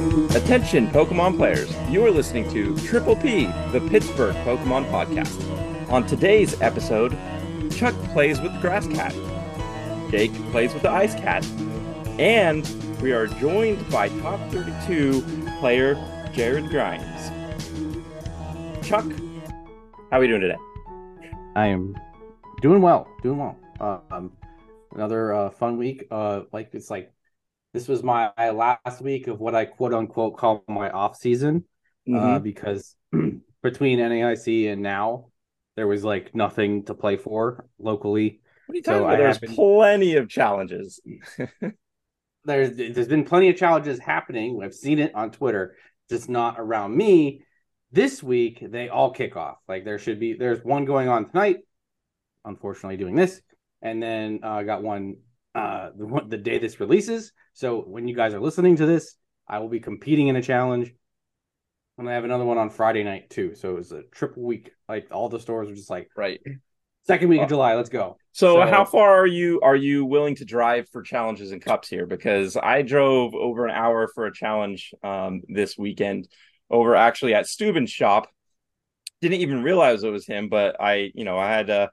Attention, Pokemon players. You are listening to Triple P, the Pittsburgh Pokemon Podcast. On today's episode, Chuck plays with the Grass Cat, Jake plays with the Ice Cat, and we are joined by top 32 player Jared Grimes. Chuck, how are we doing today? I am doing well, doing well. Uh, um, another uh, fun week. Uh, like it's like this was my last week of what I quote unquote call my off season, uh, mm-hmm. uh, because between NAIC and now, there was like nothing to play for locally. What are you talking so about? There's been... plenty of challenges. there's there's been plenty of challenges happening. I've seen it on Twitter, just not around me. This week they all kick off. Like there should be there's one going on tonight. Unfortunately, doing this, and then I uh, got one uh the, the day this releases. So when you guys are listening to this, I will be competing in a challenge. And I have another one on Friday night too. So it was a triple week. Like all the stores were just like right. Second week of July, let's go. So, so, how far are you are you willing to drive for challenges and cups here? Because I drove over an hour for a challenge um, this weekend over actually at Steuben's shop. Didn't even realize it was him, but I, you know, I had uh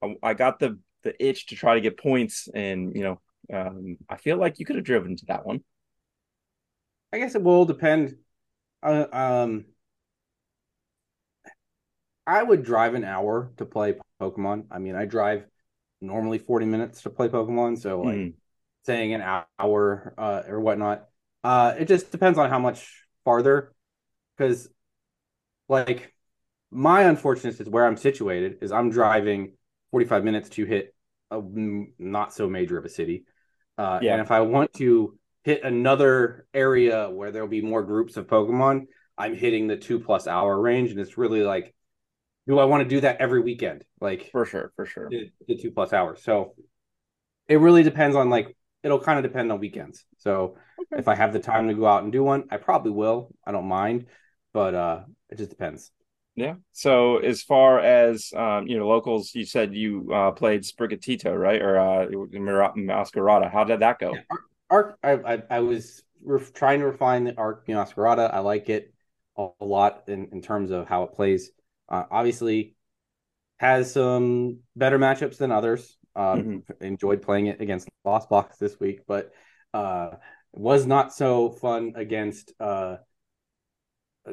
I, I got the the itch to try to get points, and you know, um, I feel like you could have driven to that one. I guess it will depend. Uh, um, I would drive an hour to play Pokemon. I mean, I drive normally 40 minutes to play Pokemon. So, like, mm. saying an hour uh, or whatnot, uh, it just depends on how much farther. Because, like, my unfortunate is where I'm situated is I'm driving 45 minutes to hit a not so major of a city. Uh, yeah. And if I want to hit another area where there'll be more groups of Pokemon, I'm hitting the two plus hour range. And it's really like, do I want to do that every weekend? Like, for sure, for sure. The, the two plus hours. So it really depends on like, it'll kind of depend on weekends. So okay. if I have the time to go out and do one, I probably will. I don't mind, but uh, it just depends. Yeah. So as far as um, you know, locals, you said you uh, played Sprigatito, right, or uh, Meowscarada. How did that go? Yeah, Arc, I, I, I was ref- trying to refine the Arc Meowscarada. I like it a, a lot in, in terms of how it plays. Uh, obviously, has some better matchups than others. Uh, mm-hmm. Enjoyed playing it against Lost Box this week, but uh, was not so fun against uh,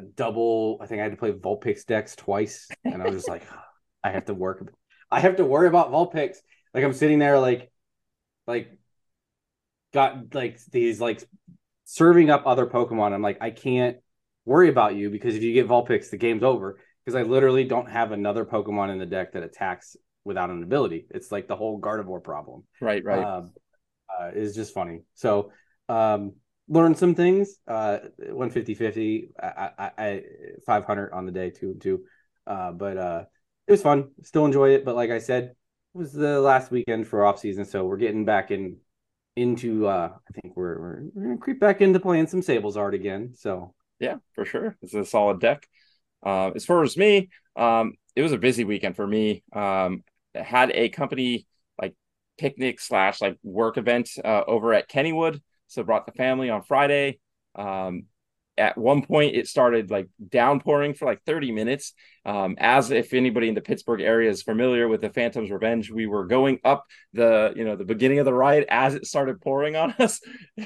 double. I think I had to play Vulpix decks twice, and I was just like, I have to work. I have to worry about Vulpix. Like I'm sitting there, like, like, got like these like serving up other Pokemon. I'm like, I can't worry about you because if you get Vulpix, the game's over. Because I literally don't have another Pokemon in the deck that attacks without an ability. It's like the whole Gardevoir problem. Right, right. Um, uh, is just funny. So, um, learned some things. Uh, 150 50, I, I, I 500 on the day, two and two. Uh, but uh, it was fun. Still enjoy it. But like I said, it was the last weekend for off season, so we're getting back in into. Uh, I think we're we're, we're gonna creep back into playing some Sables Art again. So yeah, for sure, it's a solid deck. Uh, as far as me, um, it was a busy weekend for me. Um, had a company like picnic slash like work event uh, over at Kennywood. So brought the family on Friday. Um, at one point, it started like downpouring for like 30 minutes. Um, as if anybody in the Pittsburgh area is familiar with the Phantom's Revenge, we were going up the you know the beginning of the ride as it started pouring on us,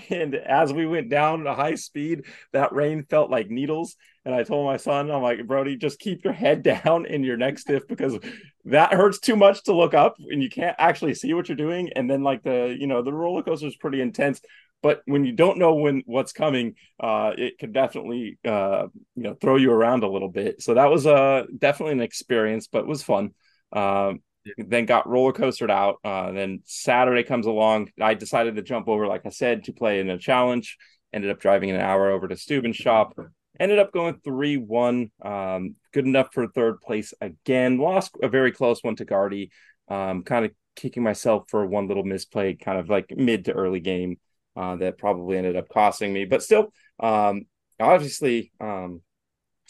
and as we went down at a high speed, that rain felt like needles. And I told my son, I'm like, Brody, just keep your head down in your neck stiff because that hurts too much to look up and you can't actually see what you're doing. And then like the you know the roller coaster is pretty intense but when you don't know when what's coming uh, it could definitely uh, you know throw you around a little bit. So that was uh, definitely an experience but it was fun. Uh, then got roller coastered out uh, then saturday comes along. I decided to jump over like i said to play in a challenge. Ended up driving an hour over to Steuben's shop. Ended up going 3-1 um, good enough for third place again. Lost a very close one to Guardy um, kind of kicking myself for one little misplay kind of like mid to early game uh, that probably ended up costing me. But still, um, obviously, um,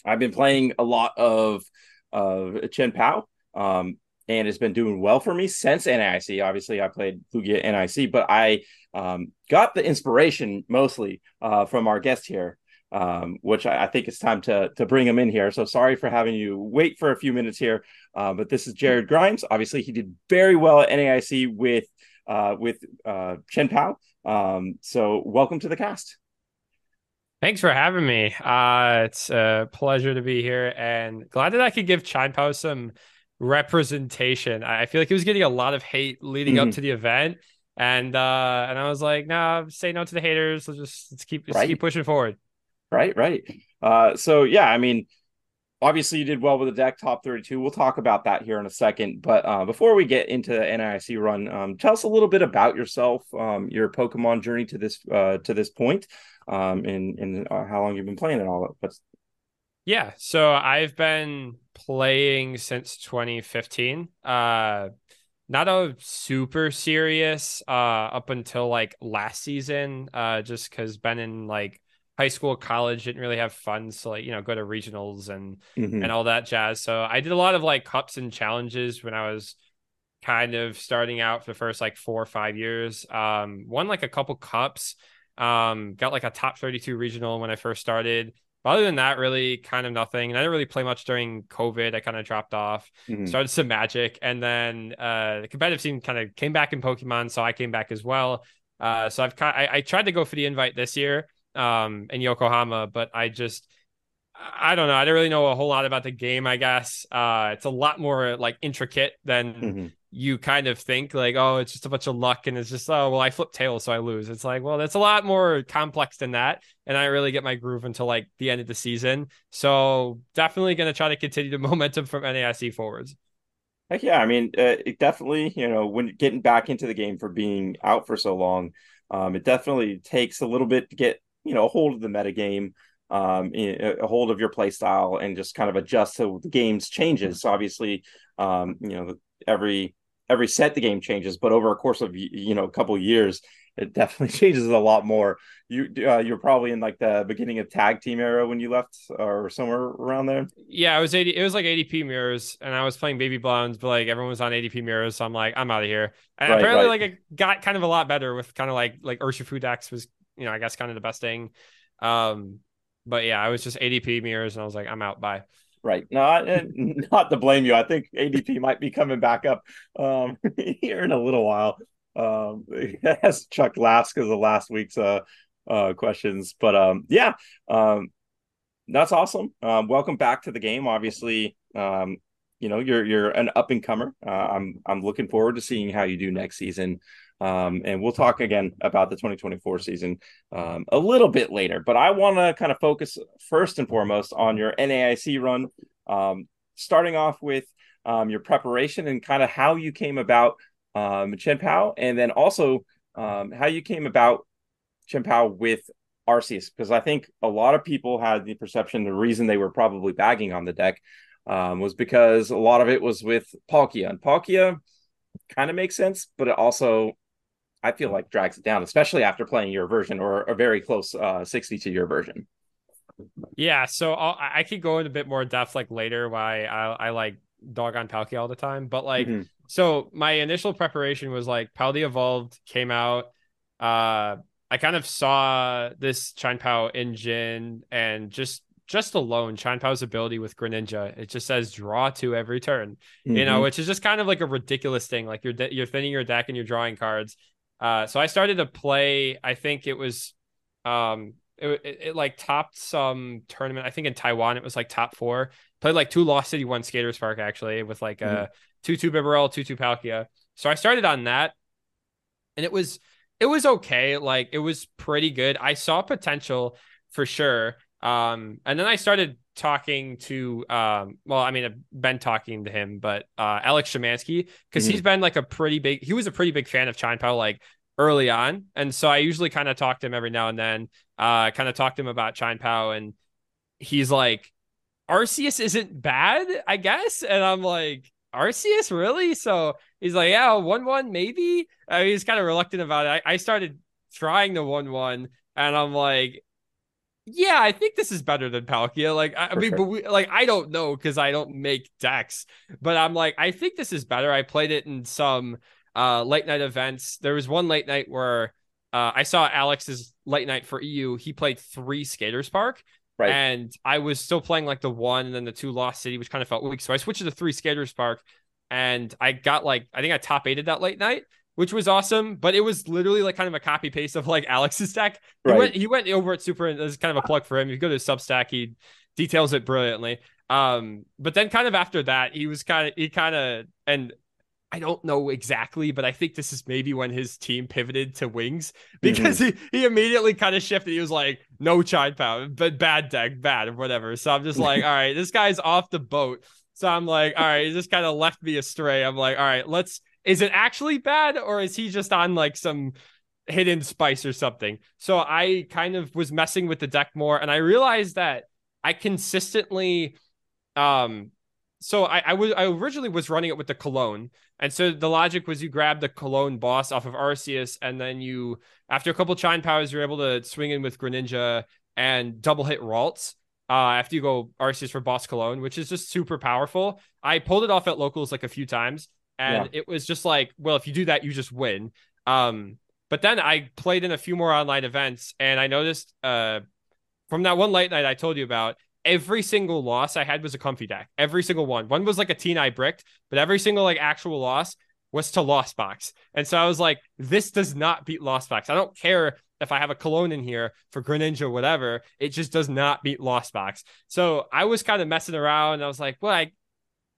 I've been playing a lot of of Chien-Pao, um, and it's been doing well for me since NIC. Obviously, I played Lugia NIC, but I um, got the inspiration mostly uh, from our guest here. um, which I, I, think it's time to to bring him in here. So sorry for having you wait for a few minutes here, uh, but this is Jared Grimes. Obviously, he did very well at NAIC with uh, with uh, Chien-Pao. Um, so welcome to the cast. Thanks for having me. Uh, it's a pleasure to be here, and glad that I could give Chien-Pao some representation. I feel like he was getting a lot of hate leading mm-hmm. up to the event. And uh and I was like, no, nah, say no to the haters. Let's just let's keep let's right. keep pushing forward. Right, right. Uh so yeah, I mean, obviously you did well with the deck top 32 we'll talk about that here in a second but uh, before we get into the NAIC run um, tell us a little bit about yourself um, your pokemon journey to this uh, to this point um, and, and uh, how long you've been playing and all that yeah, so I've been playing since 2015. Uh not a super serious uh up until like last season just cuz been in like high school college didn't really have funds to like you know go to regionals and mm-hmm. and all that jazz so i did a lot of like cups and challenges when i was kind of starting out for the first like four or five years um won like a couple cups um got like a top 32 regional when i first started but other than that, really kind of nothing. And I didn't really play much during COVID. I kind of dropped off, mm-hmm. started some magic, and then uh, the competitive scene kind of came back in Pokemon, so I came back as well. Uh, so I've I, I tried to go for the invite this year um, in Yokohama, but I just I don't know. I don't really know a whole lot about the game. I guess uh, it's a lot more like intricate than mm-hmm you kind of think like, oh, it's just a bunch of luck and it's just, oh, well, I flip tails, so I lose. It's like, well, that's a lot more complex than that. And I really get my groove until like the end of the season. So definitely going to try to continue the momentum from NAIC forwards. Heck yeah. I mean, uh, it definitely, you know, when getting back into the game for being out for so long, um, it definitely takes a little bit to get, you know, a hold of the meta game. Um, a hold of your play style and just kind of adjust to the game's changes. So obviously, um, you know, every every set the game changes, but over a course of you know a couple years, it definitely changes a lot more. You uh, you're probably in like the beginning of tag team era when you left, or somewhere around there. Yeah, it was eighty. It was like ADP mirrors, and I was playing baby blondes, but like everyone was on ADP mirrors, so I'm like, I'm out of here. And right, apparently, right. like it got kind of a lot better with kind of like like Urshifu decks was you know I guess kind of the best thing. Um, but yeah, I was just ADP mirrors, and I was like, I'm out. Bye. Right. No, not to blame you. I think ADP might be coming back up um, here in a little while. Um, as Chuck laughs because of last week's uh, uh, questions, but um, yeah, um, that's awesome. Um, welcome back to the game. Obviously, um, you know you're you're an up and comer. Uh, I'm I'm looking forward to seeing how you do next season. Um, and we'll talk again about the 2024 season um, a little bit later. But I want to kind of focus first and foremost on your NAIC run, um, starting off with um, your preparation and kind of how you came about um, Chien-Pao, and then also um, how you came about Chien-Pao with Arceus, because I think a lot of people had the perception the reason they were probably bagging on the deck was because a lot of it was with Palkia, and Palkia kind of makes sense, but it also I feel like drags it down, especially after playing your version or a very close uh, 60 to your version. Yeah, so I'll, i could go into a bit more depth like later why I, I like dog on Palkia all the time, but like mm-hmm. so my initial preparation was like Paldea Evolved came out. Uh, I kind of saw this Chien-Pao engine and just just alone Chien-Pao's ability with Greninja, it just says draw two every turn, mm-hmm. you know, mm-hmm. which is just kind of like a ridiculous thing. Like you're de- you're thinning your deck and you're drawing cards, uh, so I started to play. I think it was, um, it, it, it, like topped some tournament. I think in Taiwan it was like top four. Played like two Lost City, one Skaters Park actually with like mm-hmm. a two two Bibarel, two two Palkia. So I started on that, and it was it was okay. Like it was pretty good. I saw potential for sure. Um, and then I started talking to um well i mean i've been talking to him but uh alex Shemansky because mm-hmm. he's been like a pretty big he was a pretty big fan of Chien-Pao like early on. And so i usually kind of talk to him every now and then uh kind of talk to him about Chien-Pao and he's like arceus isn't bad i guess? And i'm like arceus? Really? So he's like yeah one one maybe? Uh, he's kind of reluctant about it. I, I started trying the one one and i'm like yeah, I think this is better than Palkia. Like, I, I mean, sure. but we, like, I don't know because I don't make decks, but I'm like, I think this is better. I played it in some uh late night events. There was one late night where uh, I saw Alex's late night for EU. He played three Skaters Park. Right. And I was still playing like the one and then the two Lost City, which kind of felt weak. So I switched to the three Skaters Park and I got like, I think I top eighted that late night, which was awesome. But it was literally like kind of a copy paste of like Alex's deck. He, right. went, he went over at Super, and this is kind of a plug for him. If you go to his Substack, he details it brilliantly. Um, but then kind of after that, he was kind of, he kind of, and I don't know exactly, but I think this is maybe when his team pivoted to wings because mm-hmm. he, he immediately kind of shifted. He was like, no Chide Power, but bad deck, bad or whatever. So I'm just like, all right, this guy's off the boat. So I'm like, all right, he just kind of left me astray. I'm like, all right, let's is it actually bad or is he just on like some hidden spice or something? So I kind of was messing with the deck more and I realized that I consistently um so I, I was I originally was running it with the cologne, and so the logic was you grab the cologne boss off of Arceus, and then you after a couple chime powers, you're able to swing in with Greninja and double hit Ralts. Uh, after you go Arceus for boss cologne, which is just super powerful. I pulled it off at locals like a few times, and yeah. it was just like, well, if you do that, you just win. Um, but then I played in a few more online events, and I noticed uh, from that one late night I told you about, every single loss I had was a comfy deck. Every single one. One was like a teen I bricked, but every single like actual loss was to Lost Box. And so I was like, this does not beat Lost Box. I don't care if I have a cologne in here for Greninja or whatever. It just does not beat Lost Box. So I was kind of messing around. I was like, well, I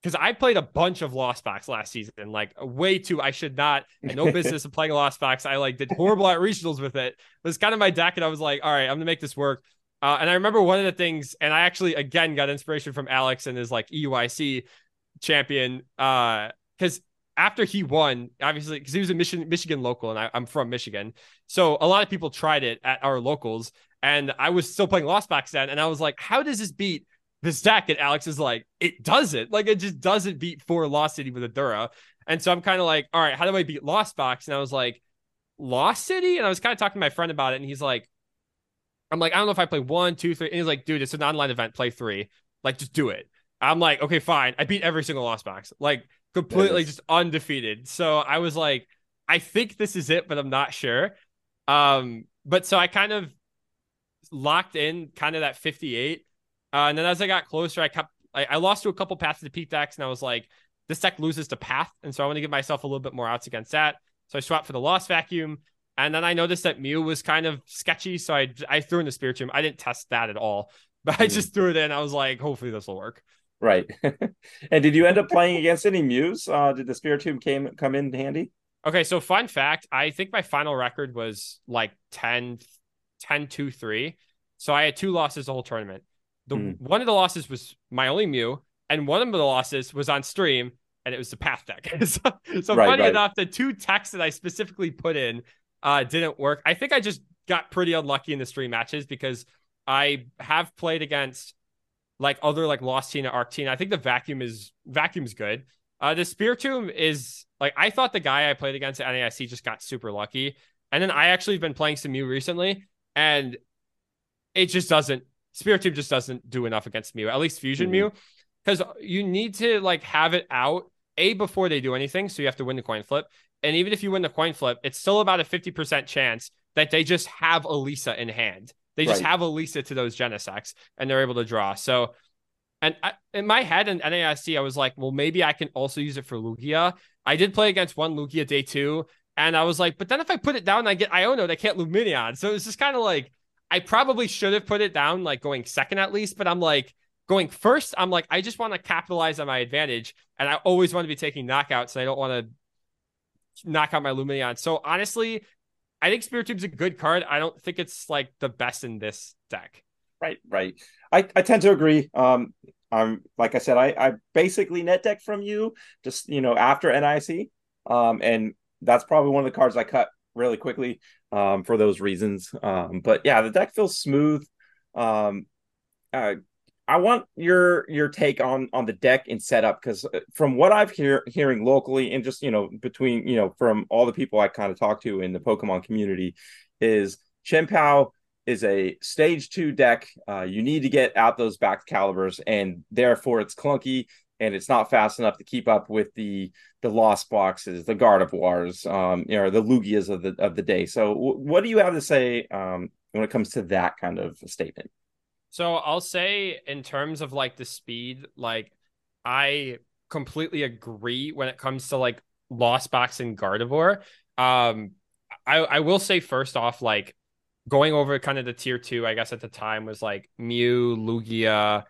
because I played a bunch of Lost Box last season, like way too. I should not. I no business of playing Lost Box. I like did horrible at regionals with it. It was kind of my deck, and I was like, all right, I'm gonna make this work. Uh, and I remember one of the things, and I actually again got inspiration from Alex and his like EUIC champion. Uh, because after he won, obviously, because he was a Michigan Michigan local, and I, I'm from Michigan, so a lot of people tried it at our locals, and I was still playing Lost Box then, and I was like, how does this beat this stack And Alex is like, it doesn't, like it just doesn't beat four Lost City with a Dura, and so I'm kind of like, all right, how do I beat Lost Box? And I was like, Lost City, and I was kind of talking to my friend about it, and he's like I'm like, I don't know if I play one, two, three. And he's like, dude, it's an online event. Play three. Like, just do it. I'm like, okay, fine. I beat every single Lost Box. Like, completely just undefeated. So I was like, I think this is it, but I'm not sure. Um, but so I kind of locked in kind of that 58. Uh, and then as I got closer, I kept I, I lost to a couple paths to peak decks, and I was like, this deck loses to path, and so I want to give myself a little bit more outs against that. So I swapped for the lost vacuum. And then I noticed that Mew was kind of sketchy, so I I threw in the Spiritomb. I didn't test that at all, but I mm-hmm. just threw it in. I was like, hopefully this will work. Right. and did you end up playing against any Mews? Uh, did the Spiritomb came come in handy? Okay, so fun fact, I think my final record was like 10 10 2 3. So I had two losses the whole tournament. The mm. one of the losses was my only Mew, and one of the losses was on stream, and it was the path deck. so, so right, funny right. enough, the two texts that I specifically put in uh, didn't work. I think I just got pretty unlucky in the stream matches because I have played against like other like Lost Tina, Arc Tina. I think the vacuum is vacuum's good. Uh, the Spiritomb is like I thought the guy I played against at NAIC just got super lucky, and then I actually have been playing some Mew recently, and it just doesn't. Spiritomb just doesn't do enough against Mew, at least Fusion mm-hmm. Mew, because you need to like have it out a before they do anything, so you have to win the coin flip, and even if you win the coin flip, it's still about a 50% chance that they just have Elesa in hand. They just right. have Elesa to those Genesects and they're able to draw. So, and I, in my head in NAIC, I was like, well, maybe I can also use it for Lugia. I did play against one Lugia day two. And I was like, but then if I put it down, I get Iono, they can't Lumineon. So it's just kind of like, I probably should have put it down, like going second at least. But I'm like, going first, I'm like, I just want to capitalize on my advantage. And I always want to be taking knockouts. And I don't want to knock out my Lumineon. So honestly, I think Spiritomb's a good card. I don't think it's like the best in this deck. Right, right. I, I tend to agree. Um, I'm like I said, I, I basically net deck from you just you know after NIC. Um, and that's probably one of the cards I cut really quickly um for those reasons. Um, but yeah, the deck feels smooth. Um, uh, I want your your take on on the deck and setup because uh, from what I've hear hearing locally and just you know between you know from all the people I kind of talk to in the Pokemon community is Chien-Pao is a stage two deck. Uh, you need to get out those Baxcaliburs and therefore it's clunky and it's not fast enough to keep up with the the lost boxes, the Gardevoirs, um, you know, the Lugias of the of the day. So, w- what do you have to say um, when it comes to that kind of statement? So I'll say in terms of like the speed, like I completely agree when it comes to like Lost Box and Gardevoir. Um, I I will say first off, like going over kind of the tier two, I guess at the time was like Mew, Lugia.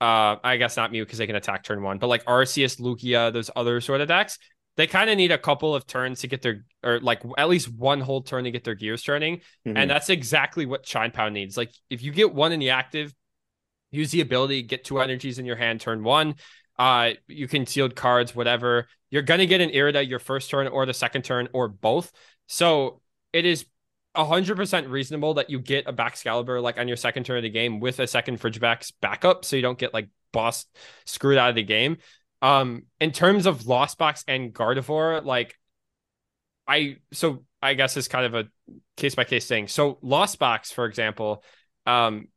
Uh, I guess not Mew because they can attack turn one, but like Arceus, Lugia, those other sort of decks, they kind of need a couple of turns to get their, or like at least one whole turn to get their gears turning. Mm-hmm. And that's exactly what Chien-Pao needs. Like if you get one in the active, use the ability, get two energies in your hand turn one. Uh, you Concealed cards, whatever. You're gonna get an Irida your first turn or the second turn or both. So it is 100% reasonable that you get a Baxcalibur like on your second turn of the game with a second Frigibax backup so you don't get like boss screwed out of the game. Um, in terms of Lost Box and Gardevoir, like I so I guess it's kind of a case by case thing. So Lost Box, for example, um,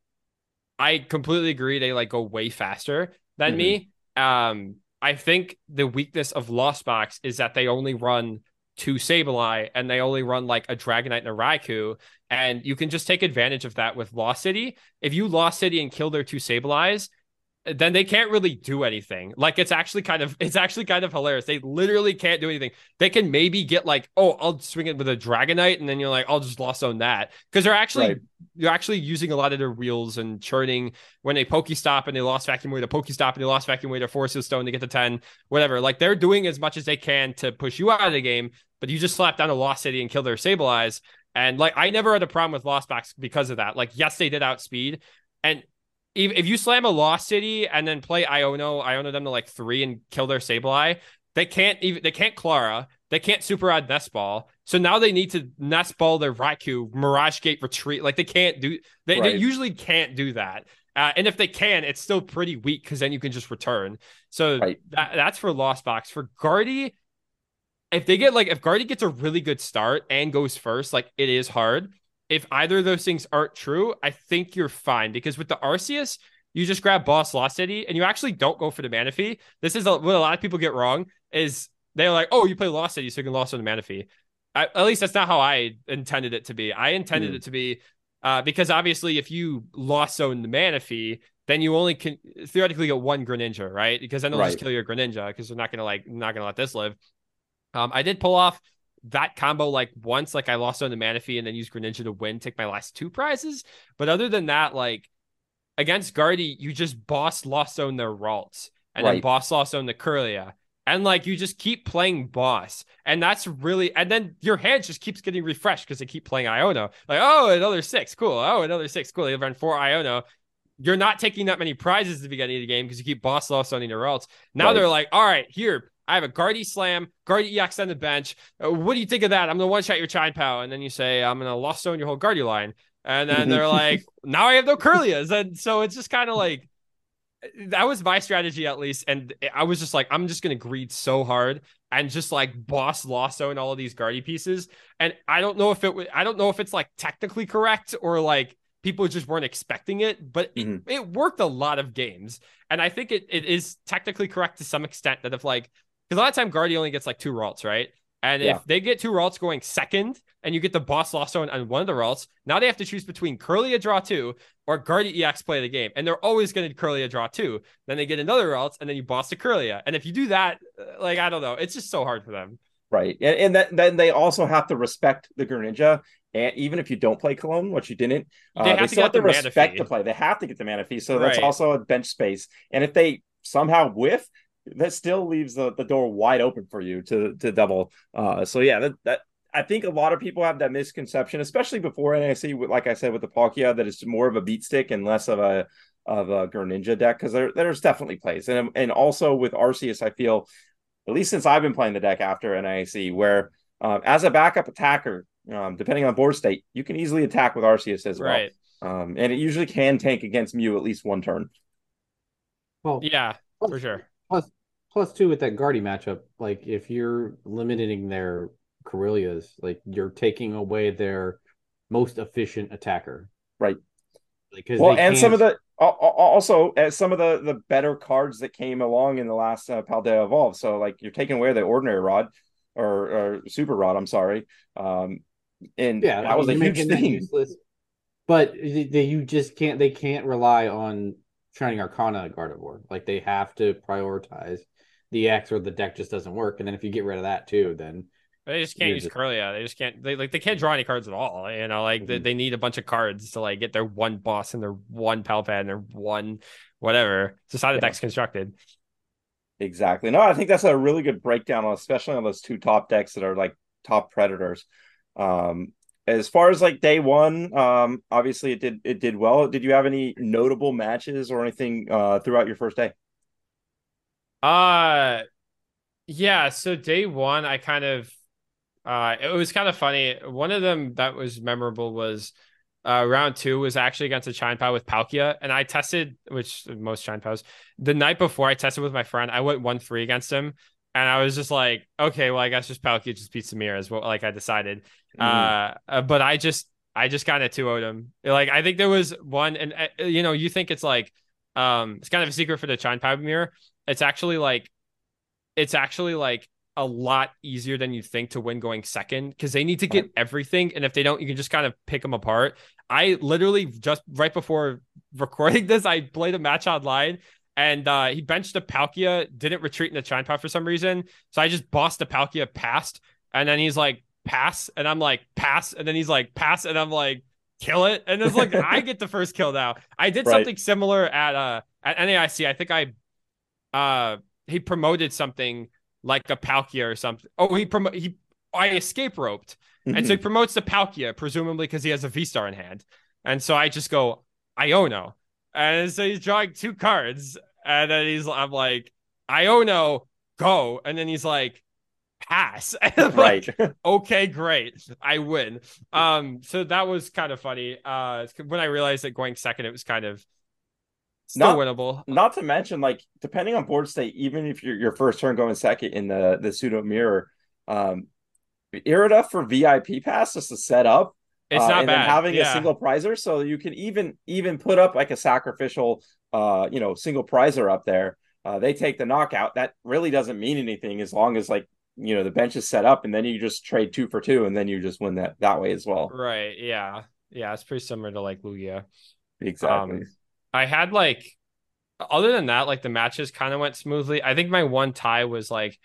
I completely agree they like go way faster than mm-hmm. me. Um, I think the weakness of Lost Box is that they only run two Sableye and they only run like a Dragonite and a Raikou. And you can just take advantage of that with Lost City. If you Lost City and kill their two Sableyes, then they can't really do anything. Like it's actually kind of it's actually kind of hilarious. They literally can't do anything. They can maybe get like, oh, I'll swing it with a Dragonite, and then you're like, I'll just lost on that because they're actually right. you're actually using a lot of their wheels and churning when they Pokestop and they lost Vacuum Wave, Pokestop and they lost Vacuum Wave, to Force Stone to get to ten, whatever. Like they're doing as much as they can to push you out of the game, but you just slap down a Lost City and kill their Sableyes. And like I never had a problem with Lost Box because of that. Like yes, they did outspeed, and if you slam a Lost City and then play Iono, Iono them to like three and kill their Sableye, they can't even they can't Clara, they can't super odd nest ball. So now they need to nest ball their Raikou, Mirage Gate retreat. Like they can't do they, right. they usually can't do that. Uh, and if they can, it's still pretty weak because then you can just return. So right. that, that's for Lost Box. For Guardy, if they get like if Guardy gets a really good start and goes first, like it is hard if either of those things aren't true, I think you're fine because with the Arceus, you just grab Boss Lost City and you actually don't go for the Manaphy. This is a, what a lot of people get wrong is they're like, oh, you play Lost City, so you can Lost on the Manaphy. at least that's not how I intended it to be. I intended mm. it to be uh, because obviously if you Lost Zone the Manaphy, then you only can theoretically get one Greninja, right? Because then they'll right. just kill your Greninja because they're not gonna like not gonna let this live. Um, I did pull off that combo like once, like I lost on the Manaphy and then used Greninja to win, take my last two prizes. But other than that, like against Guardy, you just boss lost on their Ralts and right. then boss lost on the Kirlia. And like you just keep playing boss. And that's really and then your hand just keeps getting refreshed because they keep playing Iono. Like, oh, another six, cool. Oh, another six, cool. They run four Iono. You're not taking that many prizes at the beginning of the game because you keep boss lost on your Ralts. Now right. they're like, all right, here, I have a Guardy Slam, Guardy EX on the bench. Uh, what do you think of that? I'm gonna one shot your Chien-Pao, and then you say I'm gonna lost zone your whole Guardy line, and then they're like, now I have no Kirlias. and so it's just kind of like that was my strategy at least, and I was just like, I'm just gonna greed so hard and just like boss lost zone all of these Guardy pieces, and I don't know if it, I don't know if it's like technically correct or like people just weren't expecting it, but mm-hmm. it, it, worked a lot of games. And I think it, it is technically correct to some extent that if like because a lot of time Guardy only gets like two Ralts, right? And yeah. if they get two Ralts going second and you get the boss lost zone on one of the Ralts, now they have to choose between Kirlia draw two or Guardy EX play the game. And they're always going to Kirlia draw two. Then they get another Ralts and then you boss to Kirlia. And if you do that, uh, like, I don't know, it's just so hard for them. Right. And, and that, then they also have to respect the Greninja. And even if you don't play Cologne, which you didn't, uh, they, have they still have to respect the play. They have to get the Manaphy. So that's right. also a bench space. And if they somehow whiff, that still leaves the, the door wide open for you to to double. Uh, so yeah, that, that I think a lot of people have that misconception, especially before NIC. Like I said with the Palkia, that it's more of a beat stick and less of a of a Greninja deck because there there's definitely plays, and and also with Arceus, I feel at least since I've been playing the deck after NIC, where uh, as a backup attacker, um, depending on board state, you can easily attack with Arceus as well. Right. Um, and it usually can tank against Mew at least one turn. Well, yeah, for sure. Plus, two with that Guardy matchup, like if you're limiting their Kirlias, like you're taking away their most efficient attacker. Right. Because well, and some of the also as some of the the better cards that came along in the last uh, Paldea Evolve. So like you're taking away the ordinary rod or, or super rod. I'm sorry. Um, and yeah, that I was a huge thing. But they, you just can't. They can't rely on Shining Arcana Gardevoir. Like they have to prioritize the X, or the deck just doesn't work. And then if you get rid of that too, then they just can't use just... Kirlia. They just can't. They like they can't draw any cards at all. You know, like mm-hmm. they, they need a bunch of cards to like get their one boss and their one pal pad and their one whatever. It's just how the yeah. deck's constructed. Exactly. No, I think that's a really good breakdown, especially on those two top decks that are like top predators. Um, as far as like day one, um, obviously it did it did well. Did you have any notable matches or anything uh throughout your first day? Uh yeah, so day one I kind of uh, it was kind of funny. One of them that was memorable was uh, round two was actually against a Chien-Pao with Palkia, and I tested, which most Chien-Paos, the night before I tested with my friend, I went one three against him, and I was just like, okay, well, I guess just Palkia just beats Samir is what like I decided. Mm. Uh, but I just I just kind of two would him. Like I think there was one, and uh, you know, you think it's like um, it's kind of a secret for the Chien-Pao mirror. It's actually like, it's actually like a lot easier than you think to win going second because they need to get everything. And if they don't, you can just kind of pick them apart. I literally just right before recording this, I played a match online and uh, he benched the Palkia, didn't retreat in the Chien-Pao for some reason. So I just bossed the Palkia past. And then he's like, pass. And I'm like, pass. And then he's like, pass. And I'm like, kill it. And it's like, I get the first kill now. I did right. something similar at uh at NAIC. I think I uh he promoted something like a Palkia or something. Oh, he promote he I escape roped, mm-hmm. and so he mm-hmm. promotes the Palkia presumably because he has a V star in hand, and so I just go Iono, and so he's drawing two cards, and then he's I'm like Iono go, and then he's like pass. right. Like, okay, great. I win. Um, so that was kind of funny. Uh, when I realized that going second, it was kind of Still not, winnable. Not to mention, like depending on board state, even if you're your first turn going second in the the pseudo mirror, um, Irida for VIP pass just to set up. It's uh, not and bad. Having yeah. a single prizer, so you can even even put up like a sacrificial, uh, you know, single prizer up there. Uh, they take the knockout. That really doesn't mean anything as long as like you know the bench is set up, and then you just trade two for two, and then you just win that that way as well. Right. Yeah. Yeah. It's pretty similar to like Lugia. Exactly. Um, I had like other than that, like the matches kind of went smoothly. I think my one tie was like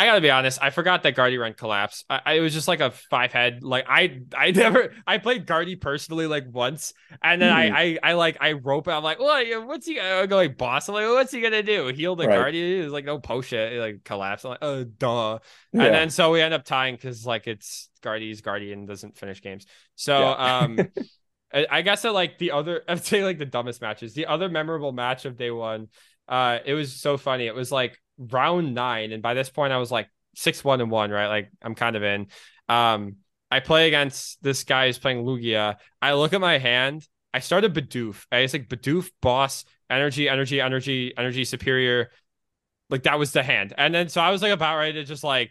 I gotta be honest, I forgot that Guardy run collapsed. I, I, it was just like a five head. Like I I never I played Guardy personally like once, and then mm. I, I I like I rope it. I'm like, well, what's he? I go like boss. I'm like, what's he gonna do? Heal the right. Guardy? Like no potion. It like collapse. I'm like, oh duh. Yeah. And then so we end up tying because like it's Guardy's Guardian doesn't finish games. So yeah. um. I guess that like the other, I'd say like the dumbest matches. The other memorable match of day one, uh, it was so funny. It was like round nine, and by this point I was like six one and one, right? Like I'm kind of in. Um, I play against this guy who's playing Lugia. I look at my hand. I started Bidoof. I was like Bidoof, boss, energy, energy, energy, energy, superior. Like that was the hand. And then so I was like about ready to just like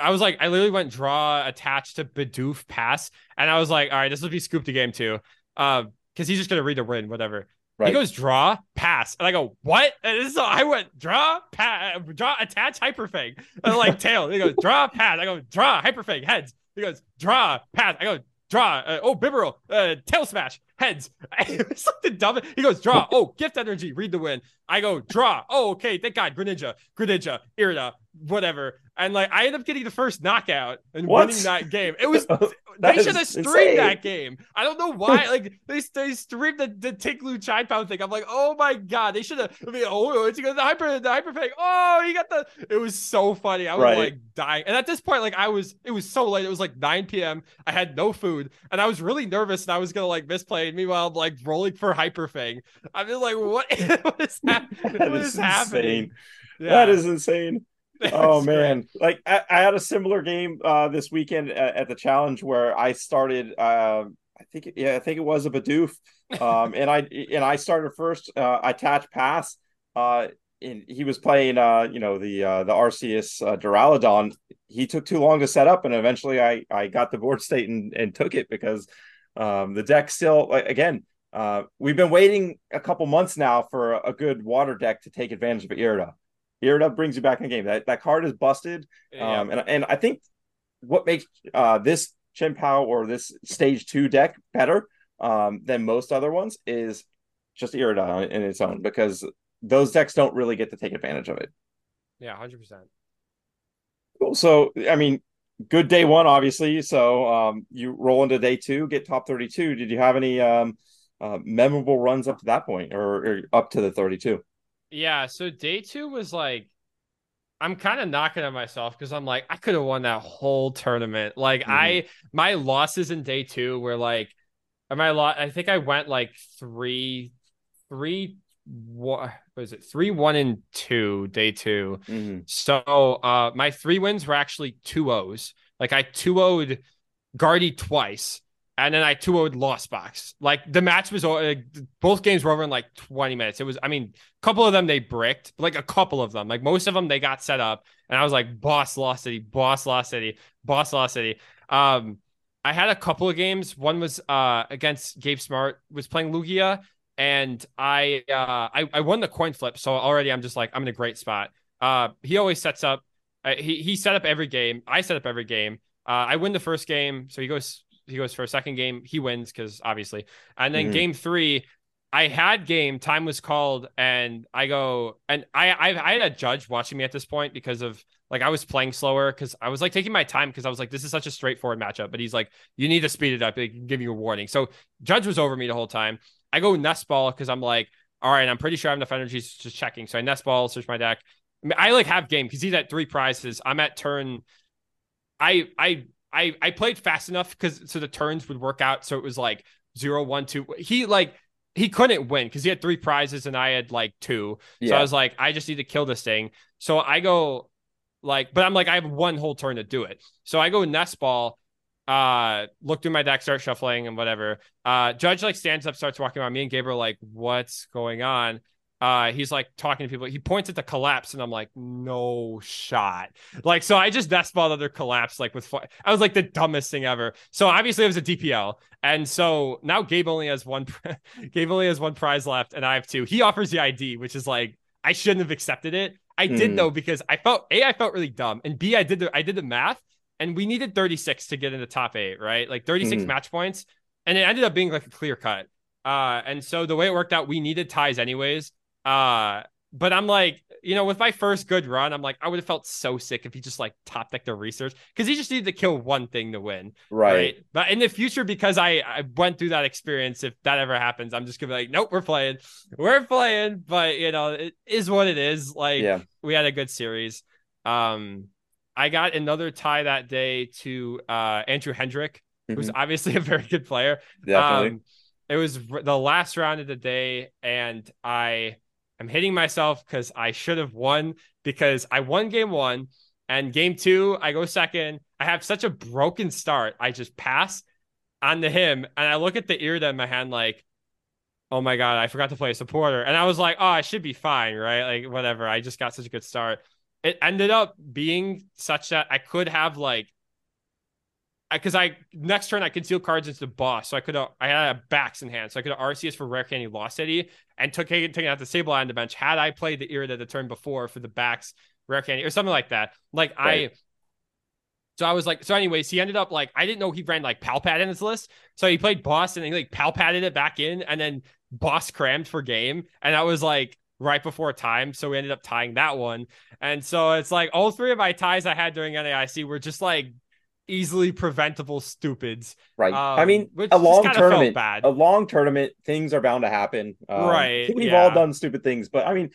I was like, I literally went draw attached to Bidoof pass, and I was like, all right, this will be scoop to game two. Um, because he's just gonna read the win, whatever. Right. He goes draw, pass, and I go what? And so I went draw, pass, draw, attach, hyperfang, and like tail. He goes draw, pass. I go draw, hyperfang, heads. He goes draw, pass. I go draw. Uh, oh, Bibarel, uh, tail smash, heads. it's like the dumb. He goes draw. Oh, gift energy, read the win. I go draw. Oh, okay, thank God, Greninja, Greninja, Irida, whatever. And like I end up getting the first knockout and what? winning that game. It was they should have streamed insane. that game. I don't know why. like they, they streamed the, the Ting-Lu Chien-Pao thing. I'm like, oh my god, they should have. I mean, oh, it's the hyper the hyper fake. Oh, he got the. It was so funny. I was right. like dying. And at this point, like I was, it was so late. It was like 9 p.m. I had no food, and I was really nervous, and I was gonna like misplay. And meanwhile, I'm like rolling for Hyperfang. I'm just like, what? what is, hap- what is, is happening? Yeah. That is insane. oh man like I, I, had a similar game uh this weekend at, at the challenge where i started uh, i think yeah i think it was a Bidoof um and i and i started first uh i attached pass uh and he was playing uh you know the uh the arceus uh duraludon he took too long to set up and eventually i i got the board state and, and took it because um the deck still like again Uh, we've been waiting a couple months now for a, a good water deck to take advantage of Irida. Irida brings you back in the game. That that card is busted. Yeah. Um, and and I think what makes uh this Chien-Pao or this stage two deck better um than most other ones is just Irida in its own because those decks don't really get to take advantage of it. yeah, hundred percent. Cool. So I mean, good day one, obviously. So um you roll into day two, get top 32. Did you have any um uh, memorable runs up to that point or, or up to the 32? Yeah, so day two was like I'm kind of knocking at myself because I'm like, I could have won that whole tournament. Like Mhm. I my losses in day two were like my lot I think I went like three three what was it three one and two day two. Mhm. So uh my three wins were actually two O's. Like I two O'd Guardy twice. And then I 2 0'd Lost Box. Like the match was uh, both games were over in like 20 minutes. It was, I mean, a couple of them they bricked, like a couple of them. Like most of them they got set up. And I was like, boss Lost City, boss Lost City, boss Lost City. Um, I had a couple of games. One was uh against Gabe Smart, was playing Lugia, and I uh I, I won the coin flip. So already I'm just like, I'm in a great spot. Uh he always sets up uh, he he set up every game. I set up every game. Uh, I win the first game, so he goes he goes for a second game. He wins because obviously, and then Mhm. game three, I had game time was called, and I go and I I, I had a judge watching me at this point because of like I was playing slower because I was like taking my time because I was like this is such a straightforward matchup, but he's like you need to speed it up, they can give you a warning. So judge was over me the whole time. I go nest ball because I'm like all right, I'm pretty sure I have enough energy just checking. So I nest ball, search my deck. I, mean, I like have game because he's at three prizes. I'm at turn. I I I I played fast enough because so the turns would work out. So it was like zero, one, two. He like he couldn't win because he had three prizes and I had like two. So I was like, I just need to kill this thing. So I go like, but I'm like, I have one whole turn to do it. So I go nest ball, uh, look through my deck, start shuffling and whatever. Uh, Judge like stands up, starts walking around. Me and Gabriel like, what's going on? Uh, he's like talking to people. He points at the collapse, and I'm like, no shot. Like, so I just nest balled other collapse, like with. I was like the dumbest thing ever. So obviously it was a DPL, and so now Gabe only has one. Gabe only has one prize left, and I have two. He offers the ID, which is like I shouldn't have accepted it. I did Hmm. though because I felt a I felt really dumb, and b I did the I did the math, and we needed 36 to get in the top eight, right? Like 36 Mhm. match points, and it ended up being like a clear cut. Uh, and so the way it worked out, we needed ties anyways. Uh, but I'm like, you know, with my first good run, I'm like, I would have felt so sick if he just like top decked the research because he just needed to kill one thing to win. right. But in the future, because I, I went through that experience, if that ever happens, I'm just gonna be like, nope, we're playing. We're playing. But you know, it is what it is. Like Yeah. we had a good series. Um I got another tie that day to uh Andrew Hedrick, who's obviously a very good player. Definitely. Um, it was the last round of the day, and I am hitting myself because I should have won because I won game one, and game two I go second. I have such a broken start. I just pass onto him, and I look at the ear in my hand like, oh my god, I forgot to play a supporter, and I was like, oh, I should be fine, right? Like whatever. I just got such a good start. It ended up being such that I could have like because I, next turn I concealed cards into the boss, so I could have I had a backs in hand, so I could have Arceus for rare candy lost city and took taking out the sable on the bench. Had I played the Irida the turn before for the backs rare candy or something like that, like Right. I. So I was like, so anyways, he ended up like I didn't know he ran like Palpad in his list, so he played boss and he like Palpaded it back in, and then boss crammed for game, and that was like right before time, so we ended up tying that one, and so it's like all three of my ties I had during NAIC were just like easily preventable stupids. Right. I Um, mean, which a long tournament, bad. a long tournament, things are bound to happen. Um, Right, We've yeah. all done stupid things, but I mean,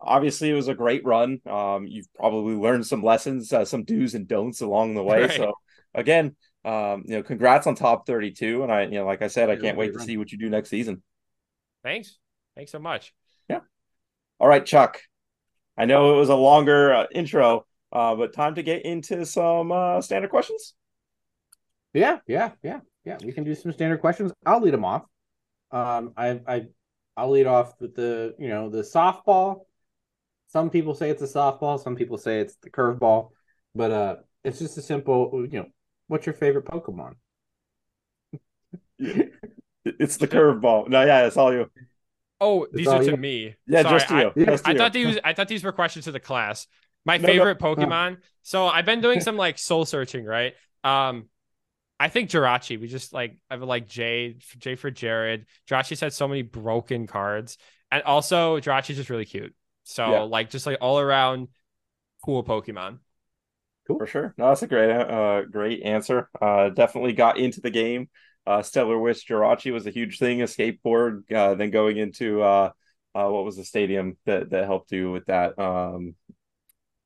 obviously it was a great run. Um, you've probably learned some lessons, uh, some do's and don'ts along the way. Right. So again, um, you know, congrats on top 32. And I, you know, like I said, I can't wait to see what you do next season. Thanks, thanks so much. All right, Chuck. I know it was a longer uh, intro, uh, but time to get into some uh, standard questions. Yeah, yeah, yeah, yeah. We can do some standard questions. I'll lead them off. Um, I, I, I'll lead off with the, you know, the softball. Some people say it's a softball. Some people say it's the curveball, but uh, it's just a simple, you know, what's your favorite Pokemon? It's the curveball. No, yeah, it's all you. Oh, these are to you. me. Yeah, Sorry, just to you. I, just I you. thought these I thought these were questions to the class. My no, favorite no. Pokemon. So I've been doing some like soul searching, right? Um, I think Jirachi. We just like I have like Jay, Jay for Jared. Jirachi's had so many broken cards, and also Jirachi's just really cute. So yeah. like just like all around cool Pokemon. Cool. For sure. No, that's a great, uh, great answer. Uh, definitely got into the game. Uh, Stellar Wish Jirachi was a huge thing. Escape Board, uh, then going into uh, uh, what was the stadium that that helped you with that? Um,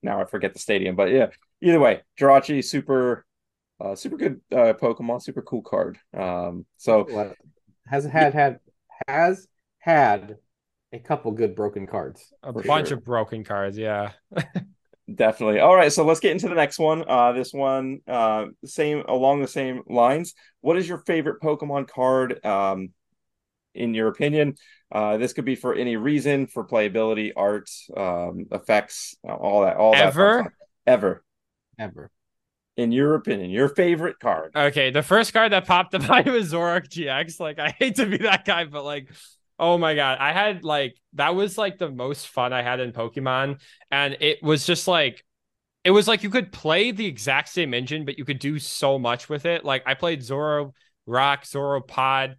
now I forget the stadium, but yeah. Either way, Jirachi super, uh, super good uh, Pokemon, super cool card. Um, so has had had has had a couple good broken cards. A bunch sure. of broken cards, yeah. Definitely. All right, so let's get into the next one. Uh, this one, uh, same along the same lines. What is your favorite Pokemon card? Um, in your opinion, uh, this could be for any reason, for playability, art, um, effects, all that, all ever, that ever, ever. In your opinion, your favorite card? Okay, the first card that popped in mind was Zoroark GX. Like, I hate to be that guy, but like, Oh my god, I had like that was like the most fun I had in Pokemon, and it was just like it was like you could play the exact same engine, but you could do so much with it. Like I played Zoro Rock, Zoro Pod.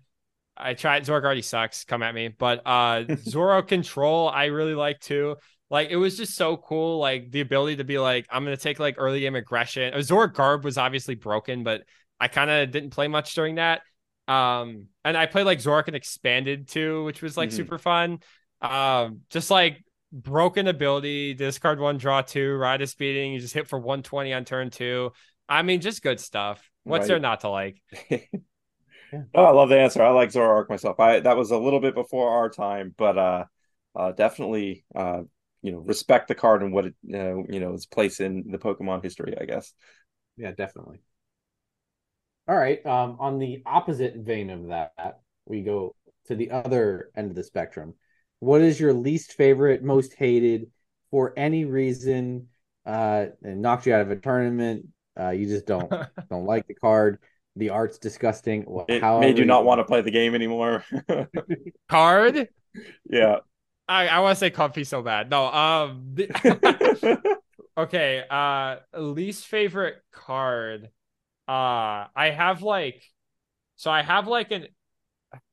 I tried Zoro already sucks. Come at me, but uh Zoro Control I really like too. Like it was just so cool. Like the ability to be like I'm gonna take like early game aggression. Zoroark Guard was obviously broken, but I kind of didn't play much during that. Um, and I played like Zoroark and Expanded too, which was like mm-hmm. super fun. Um, just like broken ability, discard one, draw two, Riotous Beating, you just hit for 120 on turn two. I mean, just good stuff. What's right. there not to like? yeah. Oh, I love the answer. I like Zoroark myself. I that was a little bit before our time, but uh, uh definitely uh, you know, respect the card and what it uh, you know its place in the Pokemon history. I guess. Yeah, definitely. All right. Um, on the opposite vein of that, we go to the other end of the spectrum. What is your least favorite, most hated for any reason? Uh, and knocked you out of a tournament. Uh, you just don't don't like the card. The art's disgusting. It made you not want to play the game anymore. card? Yeah. I, I want to say Comfey so bad. No. Um. okay. Uh, least favorite card. Uh, I have like, so I have like an,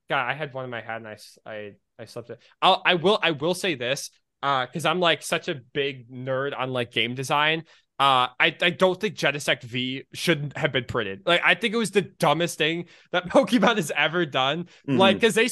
God, I had one in my head and I, I, I slept it. I'll, I will, I will say this, uh, because I'm like such a big nerd on like game design. Uh, I, I don't think Genesect V shouldn't have been printed. Like, I think it was the dumbest thing that Pokemon has ever done. Mm-hmm. Like, because they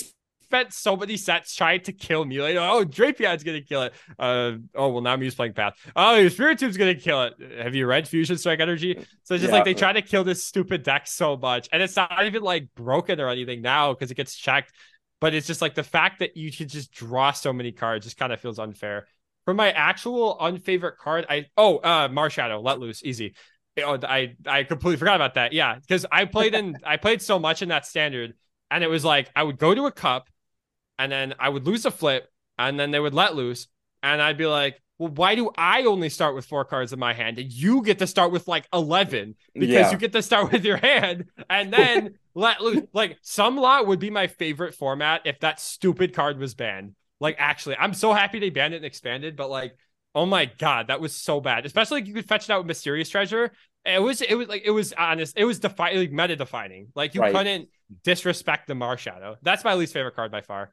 spent so many sets trying to kill me. Like, oh, Drapion's gonna kill it. Uh, oh well, now Mew's playing Path. Oh, Spiritomb's gonna kill it. Have you read Fusion Strike Energy? So it's just yeah. like they try to kill this stupid deck so much, and it's not even like broken or anything now because it gets checked. But it's just like the fact that you can just draw so many cards just kind of feels unfair. For my actual unfavorite card, I oh uh Marshadow, let loose, easy. Oh, I I completely forgot about that. Yeah, because I played in I played so much in that standard, and it was like I would go to a cup, and then I would lose a flip, and then they would let loose, and I'd be like, well, why do I only start with four cards in my hand and you get to start with like 11 because yeah. you get to start with your hand and then let loose? Like, some lot would be my favorite format if that stupid card was banned. Like, actually, I'm so happy they banned it and expanded, but like, oh my God, that was so bad. Especially like you could fetch it out with Mysterious Treasure. It was, it was like, it was honest. It was defi- like meta defining. Like, you right. couldn't disrespect the Marshadow. That's my least favorite card by far.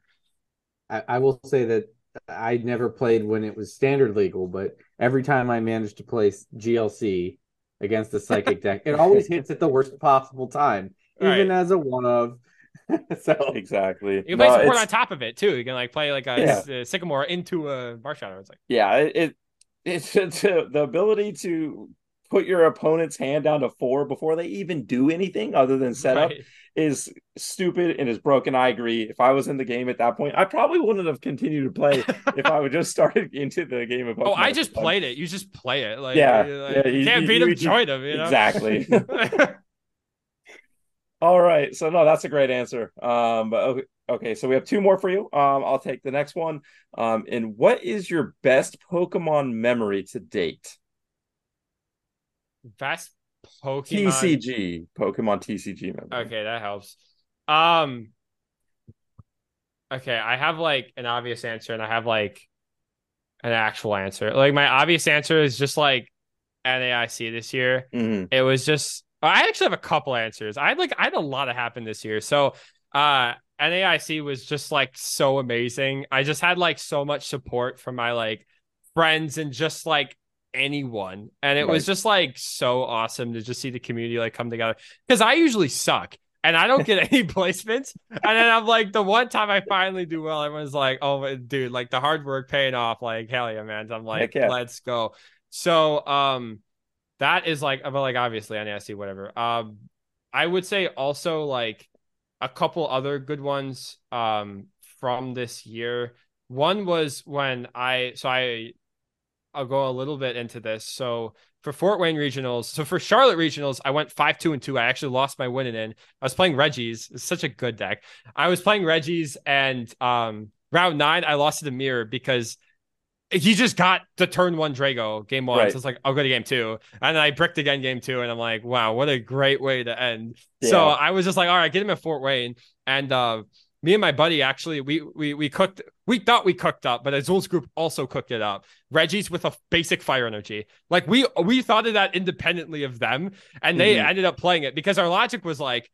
I, I will say that I never played when it was standard legal, but every time I managed to place GLC against the psychic deck, it always hits at the worst possible time, even right. as a one of. so exactly, you can play no, support on top of it too. You can like play like a, yeah. a uh, sycamore into a Marshadow. It's like yeah, it, it it's, it's uh, the ability to put your opponent's hand down to four before they even do anything other than set right. up is stupid and is broken. I agree. If I was in the game at that point, I probably wouldn't have continued to play if I would just started into the game of Pokemon. Oh, I just played it. You just play it. Like yeah, like, yeah you, can't you, beat you, him, join him. You know? Exactly. All right. So no, that's a great answer. Um, but okay, okay, so we have two more for you. Um, I'll take the next one. Um, and what is your best Pokemon memory to date? Best Pokemon TCG, Pokemon TCG member. Okay, that helps. Um, Okay, I have like an obvious answer and I have like an actual answer. Like my obvious answer is just like NAIC this year. Mhm. It was just I actually have a couple answers. I had like I had a lot of happen this year. So uh NAIC was just like so amazing. I just had like so much support from my like friends and just like anyone. And it was just like so awesome to just see the community like come together. Because I usually suck and I don't get any placements. And then I'm like, the one time I finally do well, everyone's like, oh, dude, like the hard work paying off. Like, hell yeah, man. I'm like, yeah. let's go. So, um, that is like, but like obviously NAIC, whatever. Um, I would say also like a couple other good ones, um, from this year. One was when I, so I, I'll go a little bit into this. So for Fort Wayne regionals, so for Charlotte regionals, I went five two and two. I actually lost my winning in. I was playing Regis. It's such a good deck. I was playing Regis, and um, round nine, I lost to the mirror because he just got the turn one Drago game one. Right. So it's like, I'll go to game two. And then I bricked again game two. And I'm like, wow, what a great way to end. So I was just like, all right, get him at Fort Wayne. And uh me and my buddy actually we we we cooked we thought we cooked up, but Azul's group also cooked it up. Regis with a basic fire energy. Like we we thought of that independently of them, and they Mhm. ended up playing it because our logic was like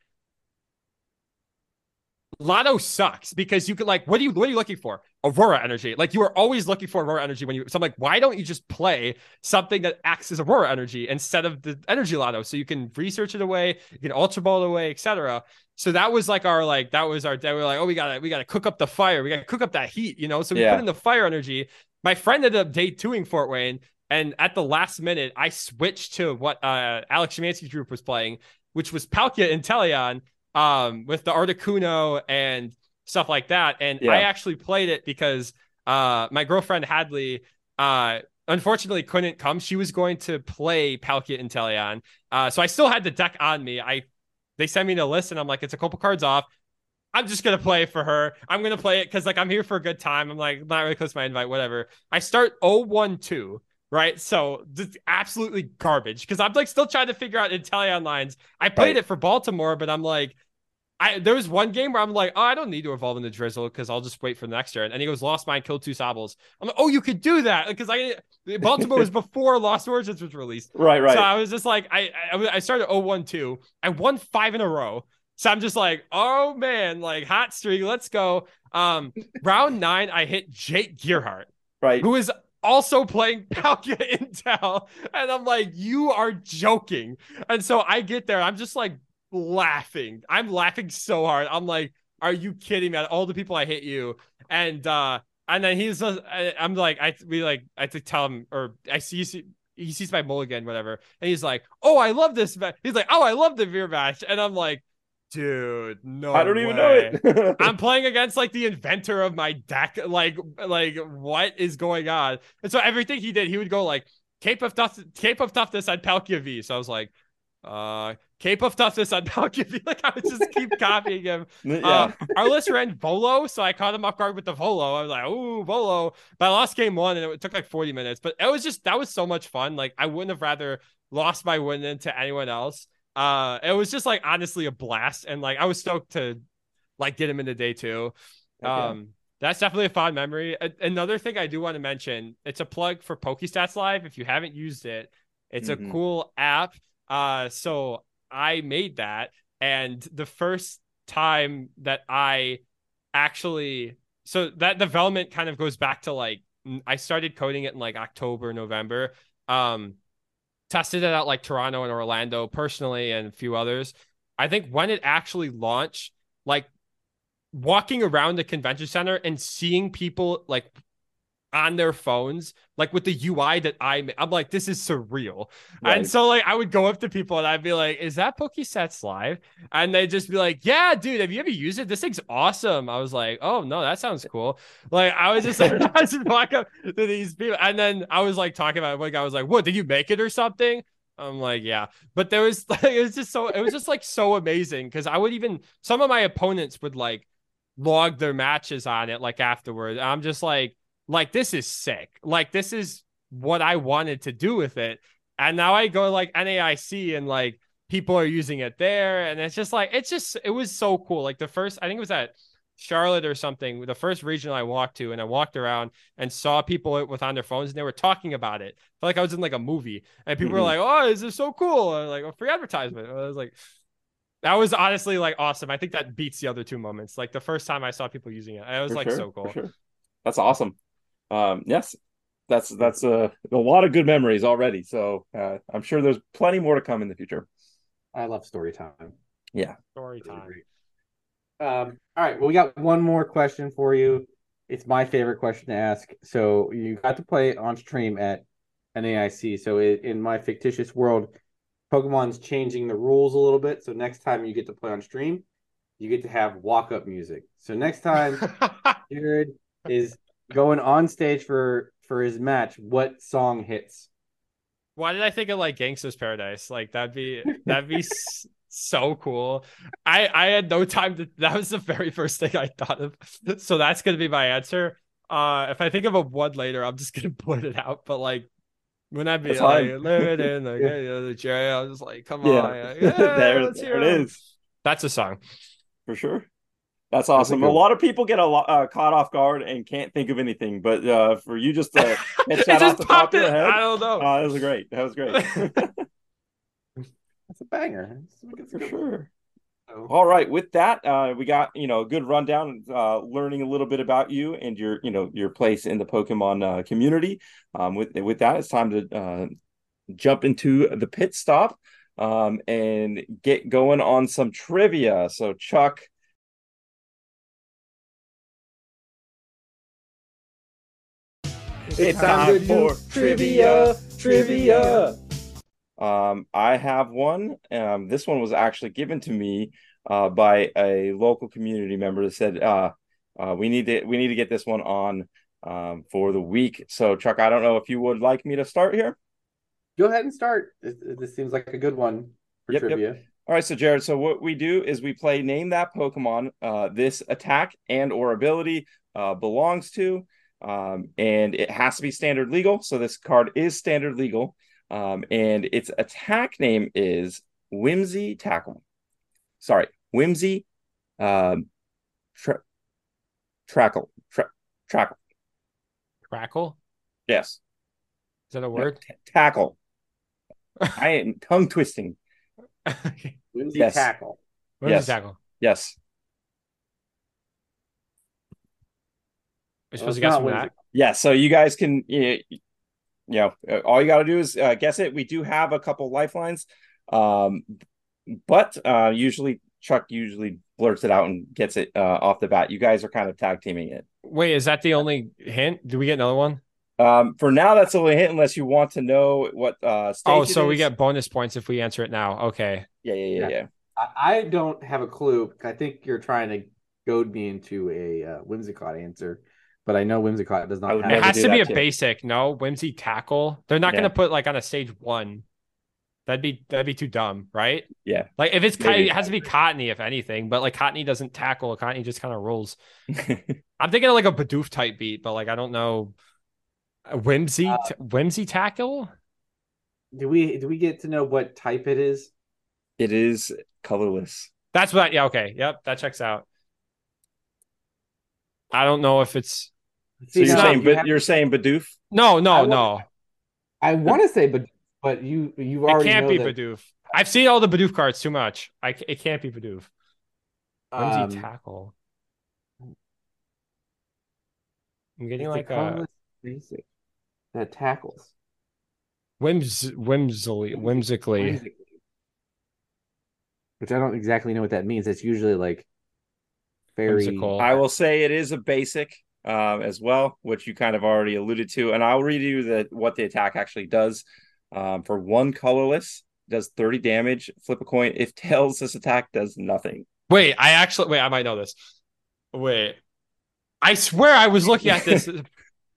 Lotto sucks because you could like what are you what are you looking for? Aurora energy. Like you are always looking for Aurora energy when you so I'm like, why don't you just play something that acts as Aurora energy instead of the energy lotto? So you can research it away, you can ultra ball it away, etc. So that was like our like that was our day. We're like, oh, we gotta we gotta cook up the fire, we gotta cook up that heat, you know. So we Yeah. put in the fire energy. My friend ended up day twoing Fort Wayne, and at the last minute, I switched to what uh Alex Shemansky's group was playing, which was Palkia Inteleon um with the Articuno and stuff like that. And Yeah. I actually played it because uh my girlfriend Hadley uh unfortunately couldn't come. She was going to play Palkia Inteleon. Uh so I still had the deck on me. I they sent me the list and I'm like, it's a couple cards off. I'm just gonna play for her. I'm gonna play it because like I'm here for a good time. I'm like not really close to my invite, whatever. I start 0-1-2, right? So just absolutely garbage because I'm like still trying to figure out Inteleon lines. I played Right. it for Baltimore, but I'm like, I there was one game where I'm like, oh, I don't need to evolve into Drizzile because I'll just wait for the next turn. And he goes, Lost Mine, killed two Sobbles. I'm like, oh, you could do that because I Baltimore was before Lost Origins was released. Right, right. So I was just like, I I, I started 0-1-2. I won five in a row. So I'm just like, oh man, like hot streak, let's go. Um, round nine, I hit Jake Gearhart, right. who is also playing Palkia Intel, and I'm like, you are joking. And so I get there, I'm just like laughing. I'm laughing so hard. I'm like, are you kidding me? All the people I hit you, and uh, and then he's, just, I- I'm like, I we like, I to tell him, or I see. he see- He sees my mulligan, whatever, and he's like, "Oh, I love this." ma-" He's like, "Oh, I love the Veer match," and I'm like, "Dude, no, I don't even know it. I'm playing against like the inventor of my deck. Like, like what is going on? And so everything he did, he would go like Cape of Tough, Cape of Toughness on Palkia V. So I was like, uh, Cape of Toughness on Palkia V. Like I would just keep copying him. yeah. Uh, our list ran Volo, so I caught him off guard with the Volo. I was like, ooh, Volo. But I lost game one and it took like 40 minutes. But it was just, that was so much fun. Like, I wouldn't have rather lost my win than to anyone else. Uh, it was just like honestly a blast. And like, I was stoked to like get him into day two. Yeah. Um, that's definitely a fond memory. A- another thing I do want to mention, it's a plug for PokeStats Live. If you haven't used it, it's Mhm. a cool app. Uh, so I made that, and the first time that I actually, so that development kind of goes back to like i started coding it in like October, November. Um, tested it out like Toronto and Orlando personally, and a few others. I think when it actually launched, like walking around the convention center and seeing people like on their phones, like with the UI that I ma- I'm like, this is surreal. Right. And so like I would go up to people and I'd be like, is that PokeStats live? And they'd just be like, Yeah, dude, have you ever used it? This thing's awesome. I was like, Oh no, that sounds cool. Like I was just like I just walk up to these people and then I was like talking about it. One guy was like, What, did you make it or something? I'm like, yeah, but there was like, it was just so, it was just like so amazing because I would even, some of my opponents would like log their matches on it like afterwards. I'm just like, like, this is sick. Like, this is what I wanted to do with it. And now I go like NAIC and like people are using it there. And it's just like, it's just, it was so cool. Like, the first, I think it was at Charlotte or something, the first region I walked to, and I walked around and saw people with on their phones and they were talking about it. I felt like I was in like a movie, and people mm-hmm. were like, "Oh, this is so cool?" And like a free advertisement. I was like, that was honestly like awesome. I think that beats the other two moments. Like the first time I saw people using it, it was for like sure, so cool. Sure. That's awesome. Um, yes, that's that's a, a lot of good memories already. So uh, I'm sure there's plenty more to come in the future. I love story time. Yeah, story time. Um, all right, well, we got one more question for you. It's my favorite question to ask. So you got to play on stream at NAIC. So in my fictitious world, Pokemon's changing the rules a little bit. So next time you get to play on stream, you get to have walk up music. So next time Jared is going on stage for for his match, what song hits? Why did I think of like Gangsta's Paradise? Like that'd be that'd be so cool. I I had no time to. That was the very first thing I thought of. So that's gonna be my answer. Uh, if I think of a one later, I'm just gonna put it out. But like when I be like living in the, yeah. you know, the cherry, I was like, come yeah. on, yeah, there, there it is. That's a song for sure. That's awesome. A lot of people get a lot uh, caught off guard and can't think of anything, but uh, for you just to hit that off the top of your head, I don't know. Uh, that was great. That was great. That's a banger. That's for sure. All right. With that, uh, we got you know a good rundown, uh, learning a little bit about you and your you know your place in the Pokemon uh, community. Um, with with that, it's time to uh, jump into the pit stop um, and get going on some trivia. So, Chuck. It's time for trivia, trivia. Um, I have one. Um, this one was actually given to me uh, by a local community member that said, uh, uh, "We need to we need to get this one on um, for the week." So, Chuck, I don't know if you would like me to start here. Go ahead and start. This, this seems like a good one for yep, trivia. Yep. All right, so Jared, so what we do is we play name that Pokemon uh, this attack and or ability uh, belongs to, um, and it has to be standard legal. So this card is standard legal. Um, and its attack name is Whimsy Tackle. Sorry, Whimsy um, tra- Trackle. Tra- trackle. Trackle? Yes. Is that a word? No, t- tackle. I am tongue twisting. Whimsy yes. Tackle. Whimsy yes. Tackle. Yes. We're supposed well, to guess from that. Yeah, so you guys can you you know, uh, all you got to do is uh, guess it. We do have a couple lifelines, um, but uh, usually Chuck usually blurts it out and gets it uh, off the bat. You guys are kind of tag teaming it. Wait, is that the only hint? Do we get another one? Um, for now, that's the only hint, unless you want to know what. Uh, oh, so we get bonus points if we answer it now. Okay. Yeah, yeah, yeah, yeah. yeah. I don't have a clue. I think you're trying to goad me into a uh, whimsical answer but I know Whimsicott does not. Have it has to be a too. basic. No, Whimsy tackle. They're not yeah. going to put like on a stage one. That'd be that'd be too dumb, right? Yeah. Like if it's Maybe. it has to be Cottonee if anything, but like Cottonee doesn't tackle. Cottonee just kind of rolls. I'm thinking of like a Bidoof type beat, but like I don't know. Whimsy uh, Whimsy tackle. Do we do we get to know what type it is? It is colorless. That's what. Yeah. Okay. Yep. That checks out. I don't know if it's. So you're saying, but you're saying Bidoof? No, no, I no. I want to say Bidoof, but you you already it can't be that... Bidoof. I've seen all the Bidoof cards too much. I it can't be Bidoof. When's um, he tackle? I'm getting like a basic that tackles. Whims whimsily whimsically. whimsically. Which I don't exactly know what that means. It's usually like very. Whimsical. I will say it is a basic uh, as well, which you kind of already alluded to, and I'll read you the what the attack actually does. Um, for one colorless, does 30 damage. Flip a coin. If tails, this attack does nothing. Wait, I actually wait. I might know this. Wait, I swear I was looking at this.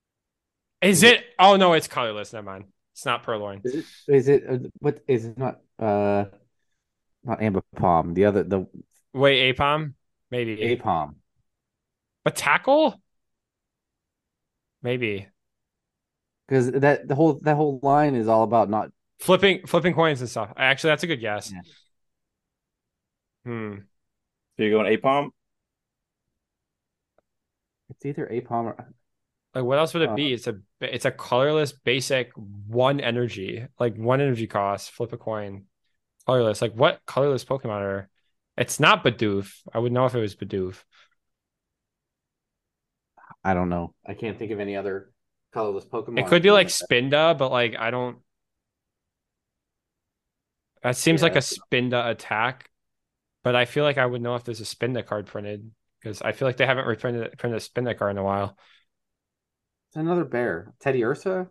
is it? Oh no, it's colorless. Never mind. It's not Purrloin. Is it? Is it uh, what? Is it not? Uh, not Amber Palm. The other the. Wait, Aipom. Maybe Aipom. But tackle? Maybe. Because that the whole that whole line is all about not flipping flipping coins and stuff. Actually, that's a good guess. Yeah. Hmm. So you're going Aipom? It's either Aipom or Like what else would it Uh, be? It's a it's a colorless basic one energy, like one energy cost. Flip a coin, colorless. Like what colorless Pokemon are? It's not Bidoof. I would know if it was Bidoof. I don't know. I can't think of any other colorless Pokemon. It could be like Spinda, but like I don't. That seems like a Spinda attack, but I feel like I would know if there's a Spinda card printed because I feel like they haven't reprinted printed a Spinda card in a while. It's another bear. Teddiursa?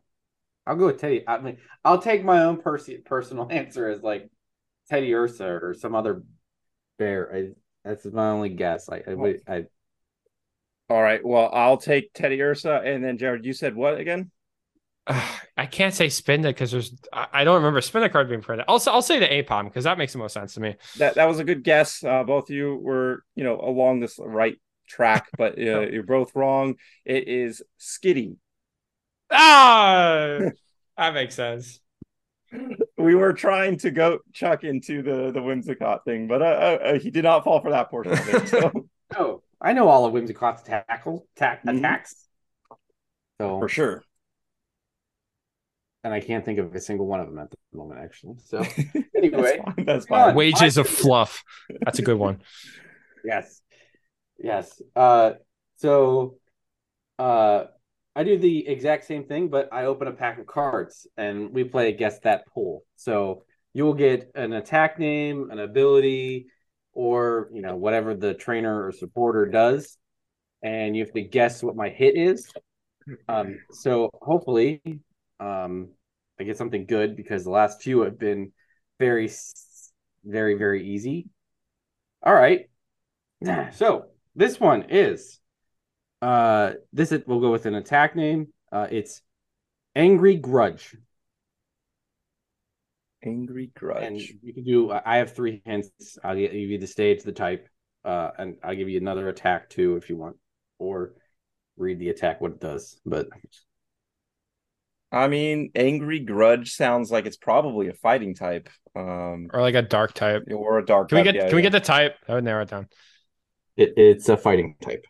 I'll go with Teddy. I mean, I'll take my own pers- personal answer as like Teddiursa or some other bear. I, that's my only guess. I, I, I All right. Well, I'll take Teddiursa, and then Jared, you said what again? Ugh, I can't say Spinda because there's I, I don't remember Spinda card being printed. Also, I'll s- I'll say the Aipom because that makes the most sense to me. That that was a good guess. Uh, both of you were, you know, along this right track, but uh, you're both wrong. It is Skitty. Ah, that makes sense. We were trying to go Chuck into the the Whimsicott thing, but uh, uh, uh, he did not fall for that portion of it. So oh, I know all of Whimsicott's tackle tack attacks. So for sure. and I can't think of a single one of them at the moment, actually. So That's anyway, fine. That's fine. Wages of fluff. That's a good one. yes, yes. Uh, so, uh, I do the exact same thing, but I open a pack of cards and we play a guess that pool. So you will get an attack name, an ability, or you know whatever the trainer or supporter does, and you have to guess what my hit is. Um, so hopefully, um, I get something good because the last few have been very, very, very easy. All right. So this one is, uh, this is, we'll go with an attack name. Uh, it's Angry Grudge, Angry Grudge. and you can do. I have three hints. I'll give you the stage, the type, uh, and I'll give you another attack too if you want, or read the attack what it does. But I mean, Angry Grudge sounds like it's probably a fighting type, um, Or like a dark type. or a dark. Can we get Yeah, can we get the type? I would narrow it down. it, it's a fighting type.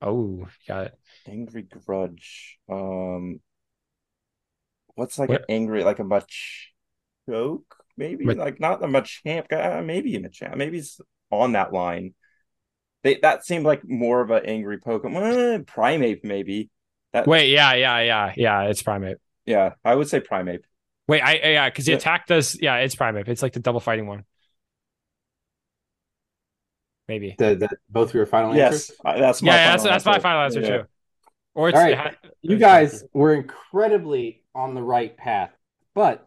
Oh, got it. Angry Grudge? Um, what's like What- an angry, like a much joke? Maybe But- like not a Machamp guy. Maybe a Machamp. Maybe he's on that line. They that seemed like more of an angry Pokemon. Eh, Primeape, maybe. That Wait, yeah, yeah, yeah, yeah. It's Primeape. yeah, I would say Primeape. Wait, I yeah, because the Yeah. attack does yeah, it's Primeape. It's like the double fighting one. Maybe. The, the, both your final Yes, answers. I- that's my Yeah, yeah, final that's that's my answer. final answer Yeah. too. Or it's All right. it ha- You guys were incredibly on the right path, but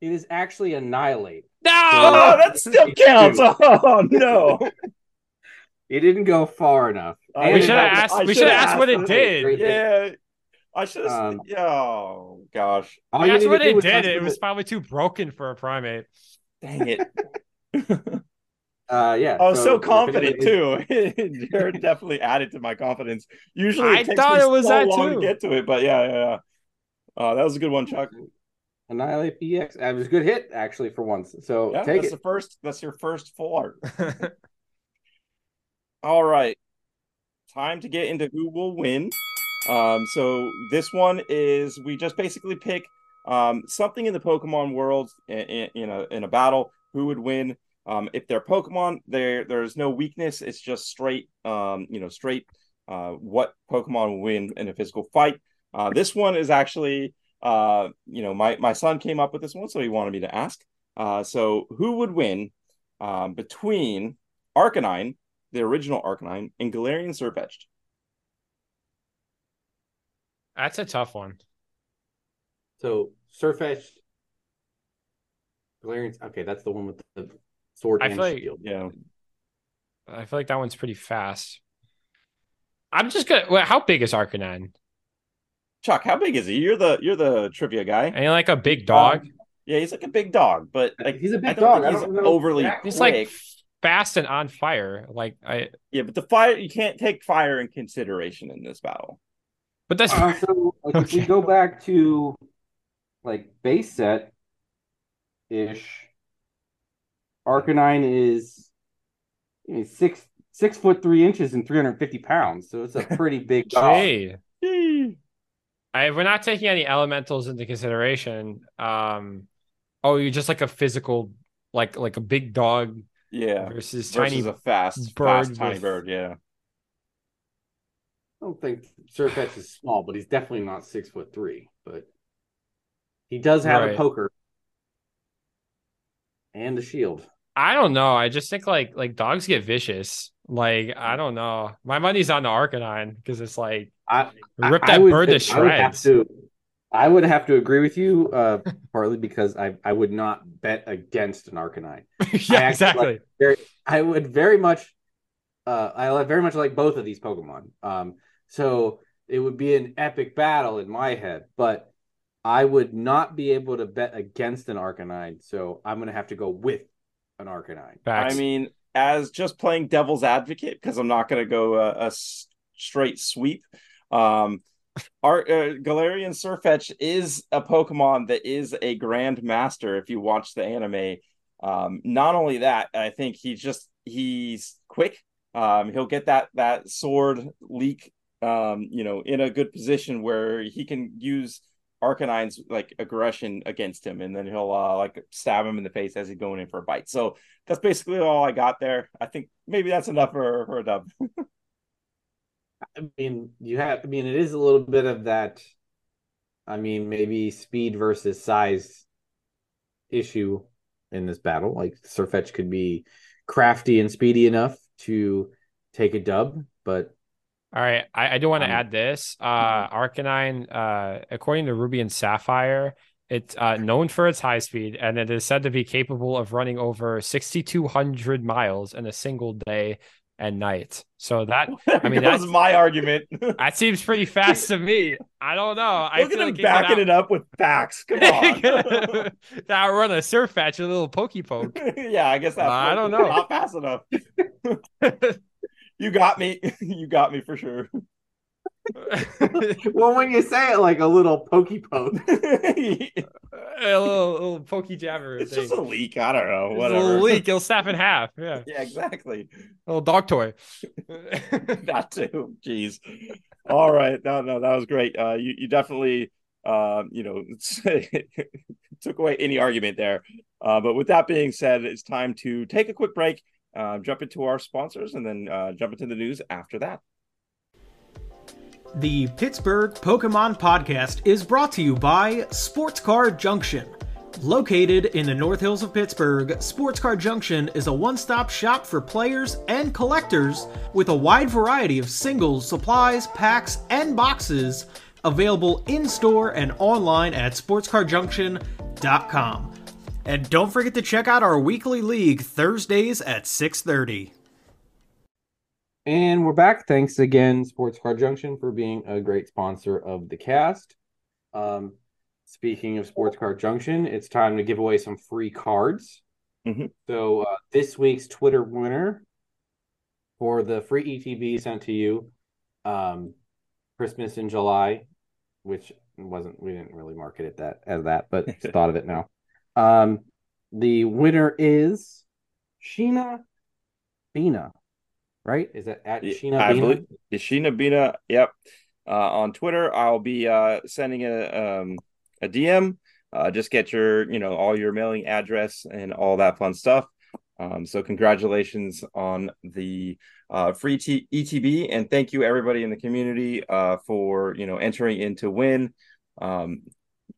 it is actually Annihilape. No. Oh, that still counts. Oh no! It didn't go far enough. Uh, we should had- have asked. I we should should've asked what it did. Great hit. Yeah, I should have. Um, yeah, oh gosh, all We you what it did. It was probably too broken for a primate. dang it! Uh, yeah. I was so, if confident anybody- too. Jared definitely added to my confidence. Usually, I takes thought me it was so that long too. to get to it, but yeah, yeah, yeah. Uh, that was a good one, Chuck. Annihilape PX. That was a good hit actually for once. So Yeah, take that's it. the first. That's your first full art. All right, time to get into who will win. Um, so this one is we just basically pick um something in the Pokemon world in, in, in a in a battle. Who would win? Um, if they're Pokemon, there there's no weakness. It's just straight, um, you know, straight. Uh, what Pokemon will win in a physical fight? Uh, this one is actually, uh, you know, my my son came up with this one, so he wanted me to ask. Uh, so who would win um, between Arcanine, the original Arcanine, and Galarian Sirfetch'd? That's a tough one. So Sirfetch'd. Galarian. Okay, that's the one with the sword I and feel like- shield. Yeah, I feel like that one's pretty fast. I'm just gonna. Well, how big is Arcanine? Chuck, how big is he? You're the you're the trivia guy. Ain't he like a big dog? Yeah, he's like a big dog, but like He's a big I don't dog. think I he's don't overly exactly. He's like fast and on fire. Like I. yeah, but the fire you can't take fire in consideration in this battle. But that's Uh, so like, if we go back to like base set ish, Arcanine is I mean, six six foot three inches and 350 pounds. So it's a pretty big dog. Gee. I, if we're not taking any elementals into consideration, um, oh, you're just like a physical, like like a big dog Yeah. versus, Versus tiny. a fast, bird fast tiny with- bird. Yeah. I don't think Sirfetch'd is small, but he's definitely not six foot three. But he does have Right. a poker and a shield. I don't know. I just think like like dogs get vicious. Like I don't know. My money's on the Arcanine because it's like I rip that I would- bird to I would have shreds. to. I would have to agree with you, uh, partly because I I would not bet against an Arcanine. yeah, actually exactly. Very, I would very much, uh, I very much like both of these Pokemon. Um, so it would be an epic battle in my head, but I would not be able to bet against an Arcanine. So I'm gonna have to go with an Arcanine. Facts. I mean, as just playing devil's advocate, because I'm not going to go a straight sweep. Um, our uh, Galarian Sirfetch'd is a Pokemon that is a Grand Master. If you watch the anime, um, not only that, I think he's just he's quick. Um, he'll get that that sword leek, um, you know, in a good position where he can use Arcanine's like aggression against him, and then he'll uh, like stab him in the face as he's going in for a bite. So that's basically all I got there. I think maybe that's enough for, for a dub. I mean, you have. I mean, it is a little bit of that. I mean, maybe speed versus size issue in this battle. Like Sirfetch'd could be crafty and speedy enough to take a dub, but All right, I, I do want to Um, add this. Uh, Arcanine, uh, according to Ruby and Sapphire, it's uh, known for its high speed, and it is said to be capable of running over 6,200 miles in a single day and night. So that, I mean, goes that's- my argument. that seems pretty fast to me. I don't know. I Look at him like backing it up with facts. Come on. that run a Sirfetch'd, a little pokey poke. yeah, I guess that's I don't know. Not fast enough. You got me. You got me for sure. well, when you say it like a little pokey poke, a little, little pokey jabber. It's thing. Just a leek. I don't know. It's A leek. It'll snap in half. Yeah. Yeah, exactly. A little dog toy. that too. Jeez. All right. No, no, that was great. Uh, you, you definitely, um, you know, took away any argument there. Uh, but with that being said, it's time to take a quick break, uh, jump into our sponsors, and then uh, jump into the news after that. The Pittsburgh Pokemon Podcast is brought to you by Sports Car Junction. Located in the North Hills of Pittsburgh, Sports Car Junction is a one stop shop for players and collectors with a wide variety of singles, supplies, packs, and boxes available in store and online at sportscarjunction.com. And don't forget to check out our weekly league Thursdays at 6:30. and we're back. Thanks again, Sports Car Junction, for being a great sponsor of the cast. Um, speaking of Sports Car Junction, it's time to give away some free cards. Mhm. So uh, this week's Twitter winner for the free ETB sent to you, um, Christmas in July, which wasn't we didn't really market it that as that, but just thought of it now. Um, the winner is Sheena Bina, right? Is it at Yeah, Sheena I Bina? believe Ishina Bina. Yep. Uh, on Twitter, I'll be uh, sending a um, a DM. Uh, just get your, you know, all your mailing address and all that fun stuff. Um, so congratulations on the uh, free T- ETB, and thank you everybody in the community uh, for you know entering in to win. Um,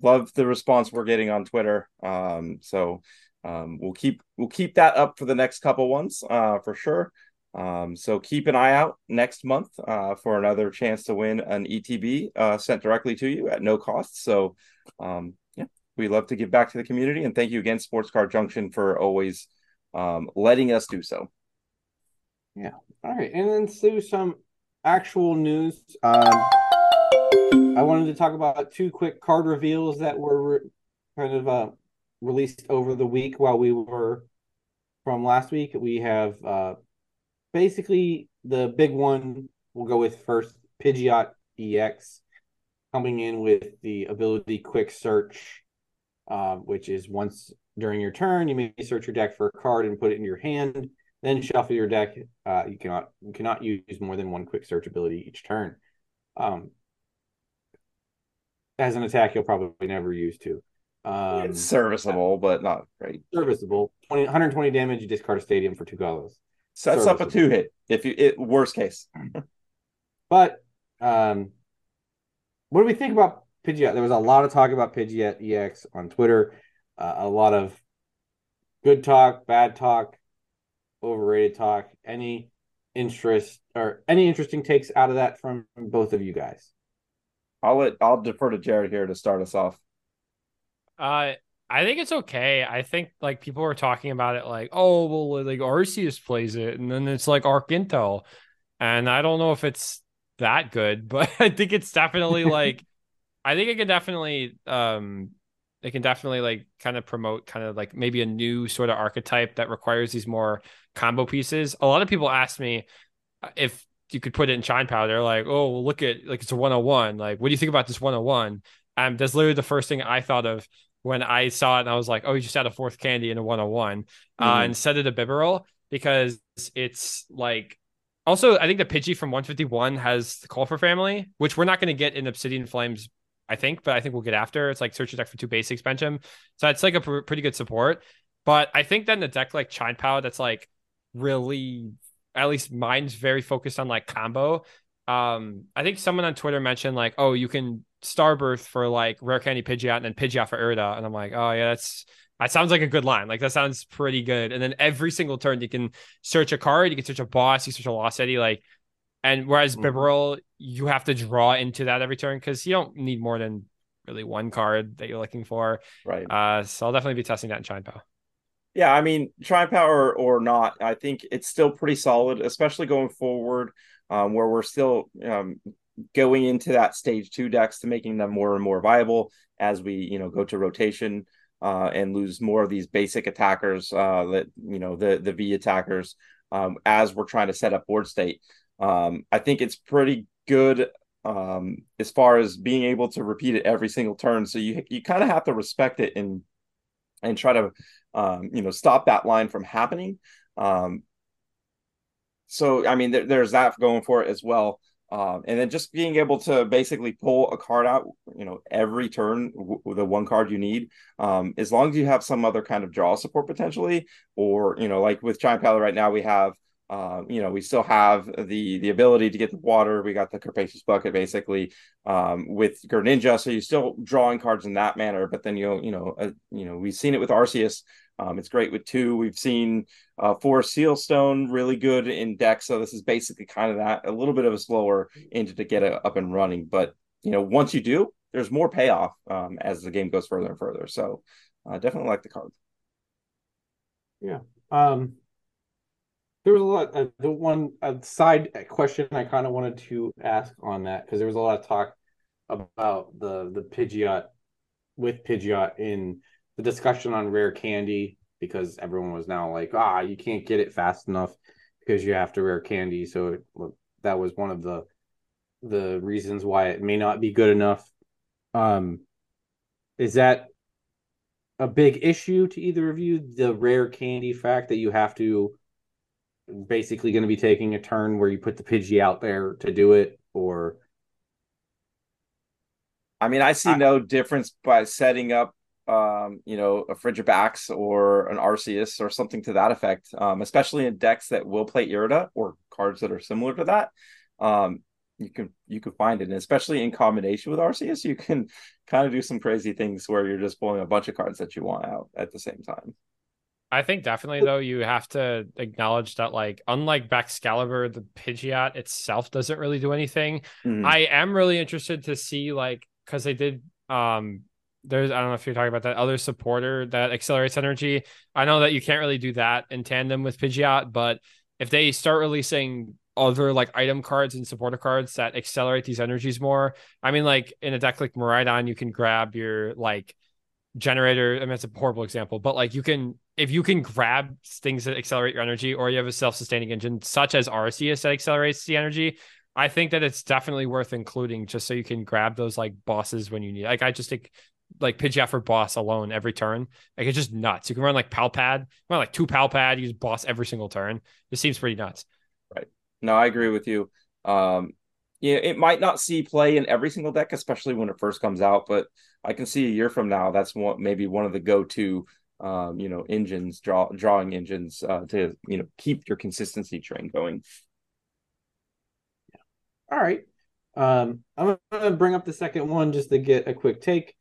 love the response we're getting on Twitter. Um, so um, we'll keep we'll keep that up for the next couple ones uh, for sure. Um, so keep an eye out next month uh, for another chance to win an ETB uh, sent directly to you at no cost. So, um, yeah, we love to give back to the community, and thank you again, Sports Car Junction, for always um, letting us do so. Yeah. All right, and then through some actual news. I wanted to talk about two quick card reveals that were re- kind of uh, released over the week while we were from last week. We have uh, basically the big one we'll go with first Pidgeot EX coming in with the ability Quick Search, uh, which is once during your turn, you may search your deck for a card and put it in your hand. Then shuffle your deck. Uh, you cannot you cannot use more than one quick search ability each turn. Um, as an attack, you'll probably never use two. Um, it's serviceable, but not great. Serviceable. 20, 120 damage. You discard a stadium for two colors. Sets up a two hit if you it worst case. but um, what do we think about Pidgeot? There was a lot of talk about Pidgeot EX on Twitter. Uh, a lot of good talk, bad talk, overrated talk. Any interest or any interesting takes out of that from both of you guys? I'll let I'll defer to Jared here to start us off. Uh I think it's okay. I think like people were talking about it like, oh well like Arceus plays it and then it's like Arc Intel. And I don't know if it's that good, but I think it's definitely like I think it can definitely um it can definitely like kind of promote kind of like maybe a new sort of archetype that requires these more combo pieces. A lot of people ask me uh, if you could put it in Chien-Pao, like, oh, well, look at like it's a 101. Like, what do you think about this 101? Um, that's literally the first thing I thought of when I saw it, and I was like, oh, you just had a fourth candy in a 101 uh, mm-hmm. uh, instead of the Bibarel because it's like. Also, I think the Pidgey from 151 has the Call for Family, which we're not going to get in Obsidian Flames I think, but I think we'll get after. It's like search your deck for two basics bench him. So it's like a pr- pretty good support. But I think then the deck like Chien-Pao that's like really at least mine's very focused on like combo. Um, I think someone on Twitter mentioned like, oh, you can Starbirth for like rare candy Pidgeot and then Pidgeot for Irida. And I'm like, oh yeah, that's that sounds like a good line. Like that sounds pretty good. And then every single turn you can search a card, you can search a boss, you search a Lost Eddy, like and whereas mm you have to draw into that every turn because you don't need more than really one card that you're looking for. Right. Uh, so I'll definitely be testing that in Power. Yeah, I mean, Chien-Pao or not, I think it's still pretty solid, especially going forward, um, where we're still um, going into that stage two decks to making them more and more viable as we, you know, go to rotation uh, and lose more of these basic attackers, uh, that you know, the the V attackers, um, as we're trying to set up board state. Um, I think it's pretty good um, as far as being able to repeat it every single turn. So you you kind of have to respect it and and try to um, you know stop that line from happening. Um, so I mean, there, there's that going for it as well. Um, and then just being able to basically pull a card out, you know, every turn with the one card you need, um, as long as you have some other kind of draw support potentially, or you know, like with Giant Pally right now, we have um, you know, we still have the the ability to get the water. We got the Capacious Bucket basically um, with Greninja, so you're still drawing cards in that manner. But then you you know uh, you know we've seen it with Arceus. Um, it's great with two. We've seen uh, Forest Seal Stone really good in deck. So this is basically kind of that a little bit of a slower into to get it up and running. But you know once you do, there's more payoff um, as the game goes further and further. So uh, definitely like the card. Yeah. Um, there was a lot. Uh, the one uh, side question I kind of wanted to ask on that because there was a lot of talk about the the Pidgeot with Pidgeot in the discussion on rare candy because everyone was now like, ah, you can't get it fast enough because you have to rare candy. So it, that was one of the the reasons why it may not be good enough. Um, is that a big issue to either of you? The rare candy fact that you have to basically going to be taking a turn where you put the Pidgey out there to do it, or? I mean, I see I, no difference by setting up, um, you know, a Frigibax or an Arceus or something to that effect, um, especially in decks that will play Irida or cards that are similar to that. Um, you can you can find it, and especially in combination with Arceus, you can kind of do some crazy things where you're just pulling a bunch of cards that you want out at the same time. I think definitely though you have to acknowledge that like unlike Baxcalibur, the Pidgeot itself doesn't really do anything. Mm-hmm. I am really interested to see like because they did um there's I don't know if you're talking about that other supporter that accelerates energy. I know that you can't really do that in tandem with Pidgeot, but if they start releasing other like item cards and supporter cards that accelerate these energies more, I mean like in a deck like Miraidon, you can grab your like generator. I mean, it's a horrible example, but like you can, if you can grab things that accelerate your energy, or you have a self-sustaining engine such as Arceus that accelerates the energy, I think that it's definitely worth including just so you can grab those like bosses when you need. Like I just think like Pidgeot for boss alone every turn. Like it's just nuts. You can run like Palpad, run like two Palpad, use boss every single turn. It seems pretty nuts. Right. No, I agree with you. Um, yeah, it might not see play in every single deck, especially when it first comes out, but I can see a year from now that's one maybe one of the go-to um, you know, engines, draw drawing engines uh, to you know keep your consistency train going. Yeah. All right. Um, I'm gonna bring up the second one just to get a quick take.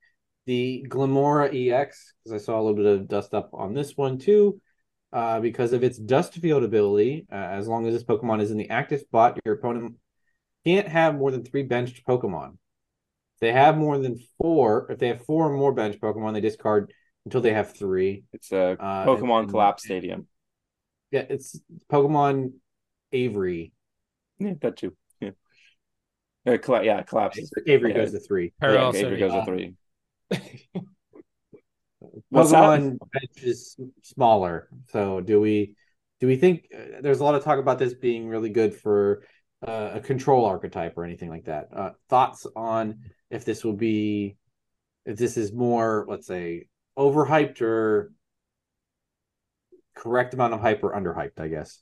The Glimmora EX, because I saw a little bit of dust up on this one too, uh, because of its dust field ability. Uh, as long as this Pokemon is in the active spot, your opponent can't have more than three benched Pokemon. If they have more than four, if they have four or more bench Pokemon, they discard until they have three. It's a uh, Pokemon and, Collapse Stadium. Yeah, it's Pokemon Avery. Yeah, that too. Yeah, uh, colla- yeah, collapses. Avery yeah. goes to three. Parallel yeah, Avery goes to three. Pokemon bench is smaller. So do we do we think uh, there's a lot of talk about this being really good for uh, a control archetype or anything like that? Uh, thoughts on if this will be if this is more, let's say, overhyped or correct amount of hype or underhyped, I guess.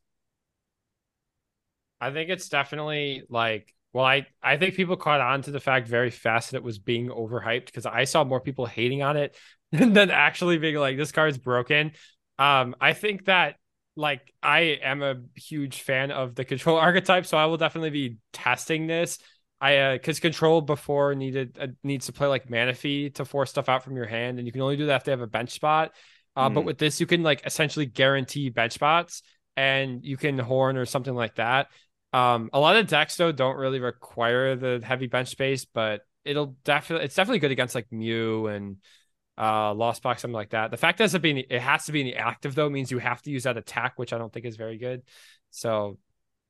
I think it's definitely like well, I, I think people caught on to the fact very fast that it was being overhyped because I saw more people hating on it than actually being like this card's broken. Um, I think that like I am a huge fan of the control archetype, so I will definitely be testing this. I uh because control before needed uh, needs to play like Manaphy to force stuff out from your hand, and you can only do that if they have a bench spot. Uh, mm. But with this, you can like essentially guarantee bench spots, and you can horn or something like that. Um, a lot of decks though don't really require the heavy bench space, but it'll definitely it's definitely good against like Mew and uh Lost Box, something like that. The fact that it being it has to be in the active though means you have to use that attack, which I don't think is very good. So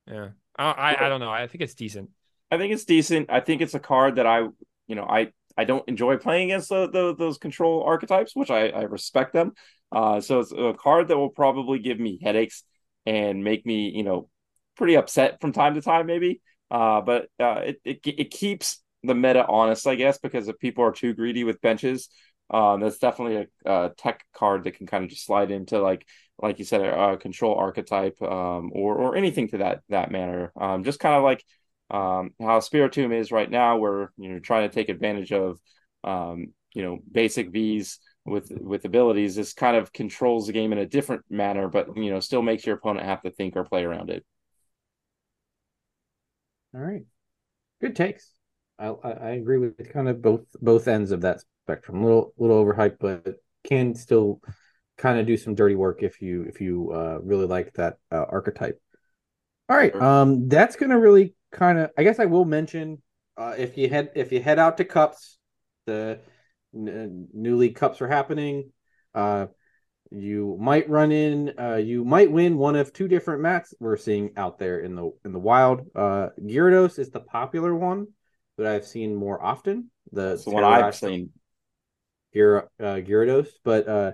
yeah, I I, I don't know. I think it's decent. I think it's decent. I think it's a card that I, you know, I I don't enjoy playing against the, the, those control archetypes, which I, I respect them. Uh, so it's a card that will probably give me headaches and make me, you know, pretty upset from time to time, maybe. Uh, but uh, it, it it keeps the meta honest, I guess, because if people are too greedy with benches, um, that's definitely a, a, tech card that can kind of just slide into like like you said, a, a control archetype um, or or anything to that that manner. Um, just kind of like um, how Spiritomb is right now, where you know trying to take advantage of um, you know basic V's with with abilities. This kind of controls the game in a different manner, but you know still makes your opponent have to think or play around it. All right, good takes. I I agree with kind of both both ends of that spectrum. A little little overhyped, but can still kind of do some dirty work if you if you uh, really like that uh, archetype. All right, um, that's gonna really kind of i guess i will mention uh, if you head if you head out to cups the n- new league cups are happening uh, you might run in uh, you might win one of two different mats we're seeing out there in the in the wild. Uh gyarados is the popular one that i've seen more often the, the one i've seen. Gyar- uh, gyarados but uh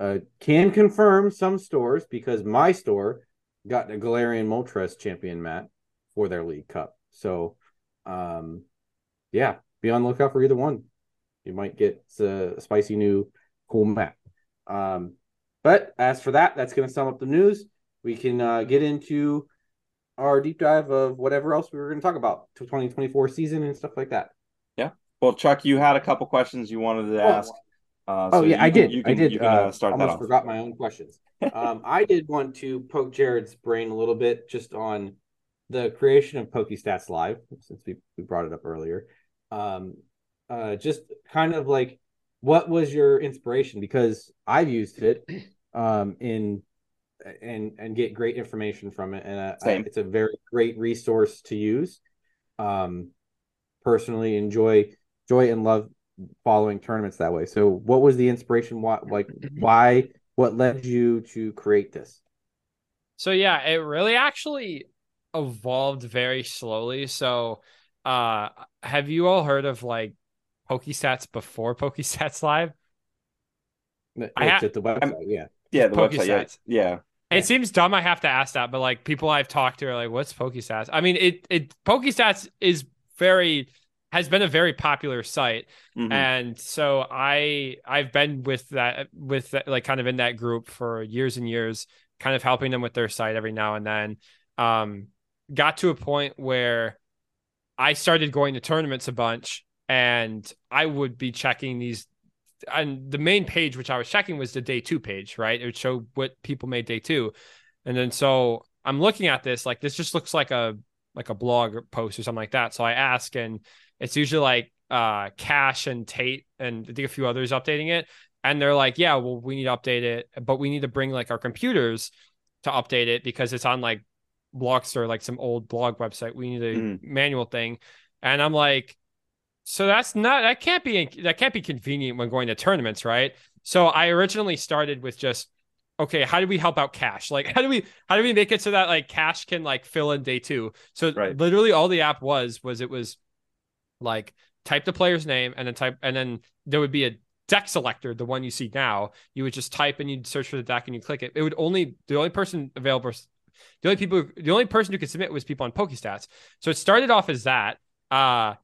uh can confirm some stores because my store got a galarian moltres champion mat for their League Cup. So, um, yeah, be on the lookout for either one. You might get a spicy new cool map. Um, but as for that, that's going to sum up the news. We can uh, get into our deep dive of whatever else we were going to talk about to 2024 season and stuff like that. Yeah. Well, Chuck, you had a couple questions you wanted to oh. ask. Uh, oh yeah, I did. Can, I did. You can, uh, start almost that off. forgot my own questions. um, I did want to poke Jared's brain a little bit just on the creation of PokeStats Live, since we, we brought it up earlier, um, uh, just kind of like what was your inspiration? Because I've used it um, in and and get great information from it, and uh, I, it's a very great resource to use. Um, personally, enjoy joy and love following tournaments that way. So, what was the inspiration? Why, like, why? What led you to create this? So yeah, it really actually evolved very slowly. So, uh, have you all heard of like PokeStats before PokeStats Live? It's I ha- at the website, yeah. Yeah, the website, yeah. yeah. It seems dumb I have to ask that, but like people I've talked to are like, what's PokeStats? I mean, it it PokeStats is very has been a very popular site Mhm. and so i i've been with that with that, like kind of in that group for years and years kind of helping them with their site every now and then um got to a point where i started going to tournaments a bunch and i would be checking these and the main page which i was checking was the day two page right? It would show what people made day two. And then so i'm looking at this like this just looks like a like a blog post or something like that. So i ask and it's usually like uh Cash and Tate and I think a few others updating it. And they're like, yeah, well, we need to update it, but we need to bring like our computers to update it because it's on like Blockster, like some old blog website. We need a Mhm. manual thing. And I'm like, so that's not that can't be that can't be convenient when going to tournaments, right? So I originally started with just okay, how do we help out Cash? Like how do we how do we make it so that like Cash can like fill in day two? So Right. literally all the app was was it was like type the player's name and then type and then there would be a deck selector the one you see now you would just type and you'd search for the deck and you click it it would only the only person available the only people the only person who could submit was people on pokestats so it started off as that uh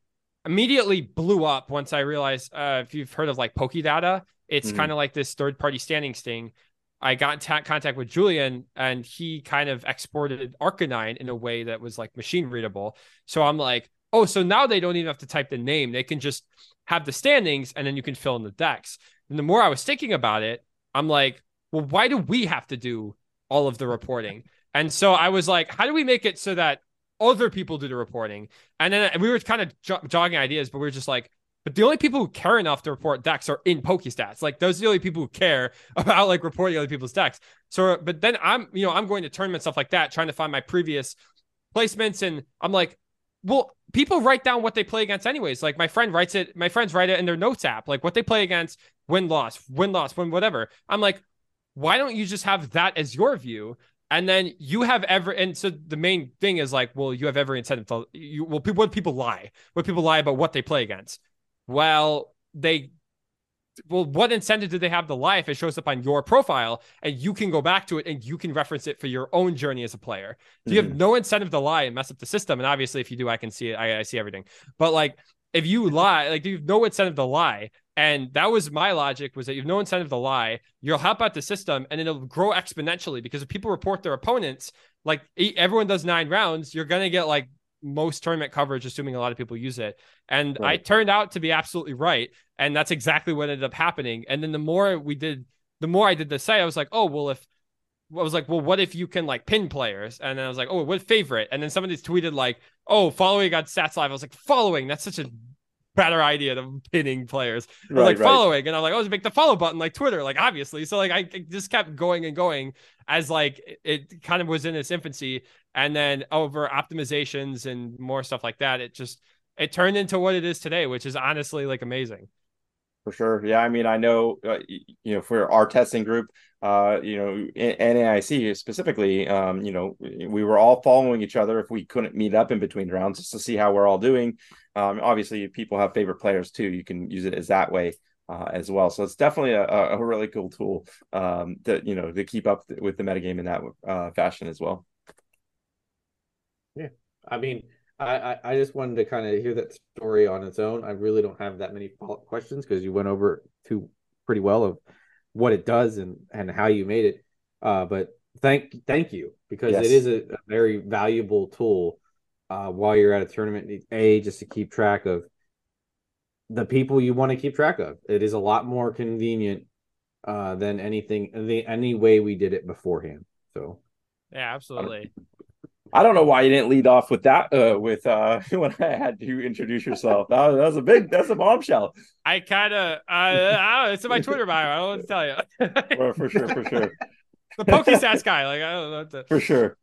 immediately blew up once i realized uh if you've heard of like pokedata it's Mhm. kind of like this third party standings thing I got in ta- contact with Julian and he kind of exported RK9 in a way that was like machine readable. So I'm like, oh, so now they don't even have to type the name. They can just have the standings and then you can fill in the decks. And the more I was thinking about it, I'm like, well, why do we have to do all of the reporting? And so I was like, how do we make it so that other people do the reporting? And then we were kind of jo- jogging ideas, but we were just like, but the only people who care enough to report decks are in Pokestats. Like those are the only people who care about like reporting other people's decks. So, but then I'm, you know, I'm going to tournament stuff like that, trying to find my previous placements, and I'm like, well, people write down what they play against anyways. Like my friend writes it, my friends write it in their notes app, like what they play against, win loss, win loss, win whatever. I'm like, why don't you just have that as your view? And then you have every, and so the main thing is like, well, you have every incentive to, you, well, people, what people lie, what people lie about what they play against. Well, they well, what incentive do they have to lie if it shows up on your profile and you can go back to it and you can reference it for your own journey as a player? You have mm-hmm. no incentive to lie and mess up the system. And obviously, if you do, I can see it. I, I see everything. But like, if you lie, like you have no incentive to lie. And that was my logic was that you have no incentive to lie. You'll help out the system and it'll grow exponentially because if people report their opponents, like everyone does nine rounds, you're going to get like most tournament coverage, assuming a lot of people use it. And I turned out to be absolutely right. And that's exactly what ended up happening. And then the more we did, the more I did the site, I was like, oh, well, if I was like, well, what if you can like pin players? And then I was like, oh, what favorite? And then somebody tweeted like, oh, following on Stats Live. I was like, following, that's such a better idea than pinning players. I was Right, like right. following, and I'm like, oh, just make the follow button like Twitter, like obviously. So like I just kept going and going as like it kind of was in its infancy, and then over optimizations and more stuff like that, it just it turned into what it is today, which is honestly like amazing. For sure. Yeah. I mean, I know, uh, you know, for our testing group, uh, you know, NAIC specifically, um, you know, we were all following each other if we couldn't meet up in between rounds just to see how we're all doing. Um, obviously, people have favorite players too. You can use it as that way uh, as well. So it's definitely a, a a really cool tool um, that, you know, to keep up with the metagame in that uh, fashion as well. Yeah, I mean, I, I, I just wanted to kind of hear that story on its own. I really don't have that many follow-up questions because you went over to pretty well of what it does and and how you made it. Uh, but thank thank you because Yes. it is a, a very valuable tool uh, while you're at a tournament. A just to keep track of the people you want to keep track of. It is a lot more convenient uh, than anything the any way we did it beforehand. So Yeah, absolutely. I don't know why you didn't lead off with that uh, with uh, when I had you introduce yourself. That was, that was a big, that's a bombshell. I kind of, uh, I don't it's in my Twitter bio. I don't what to tell you. For, for sure, for sure. the Pokestats guy, like I don't know to. for sure.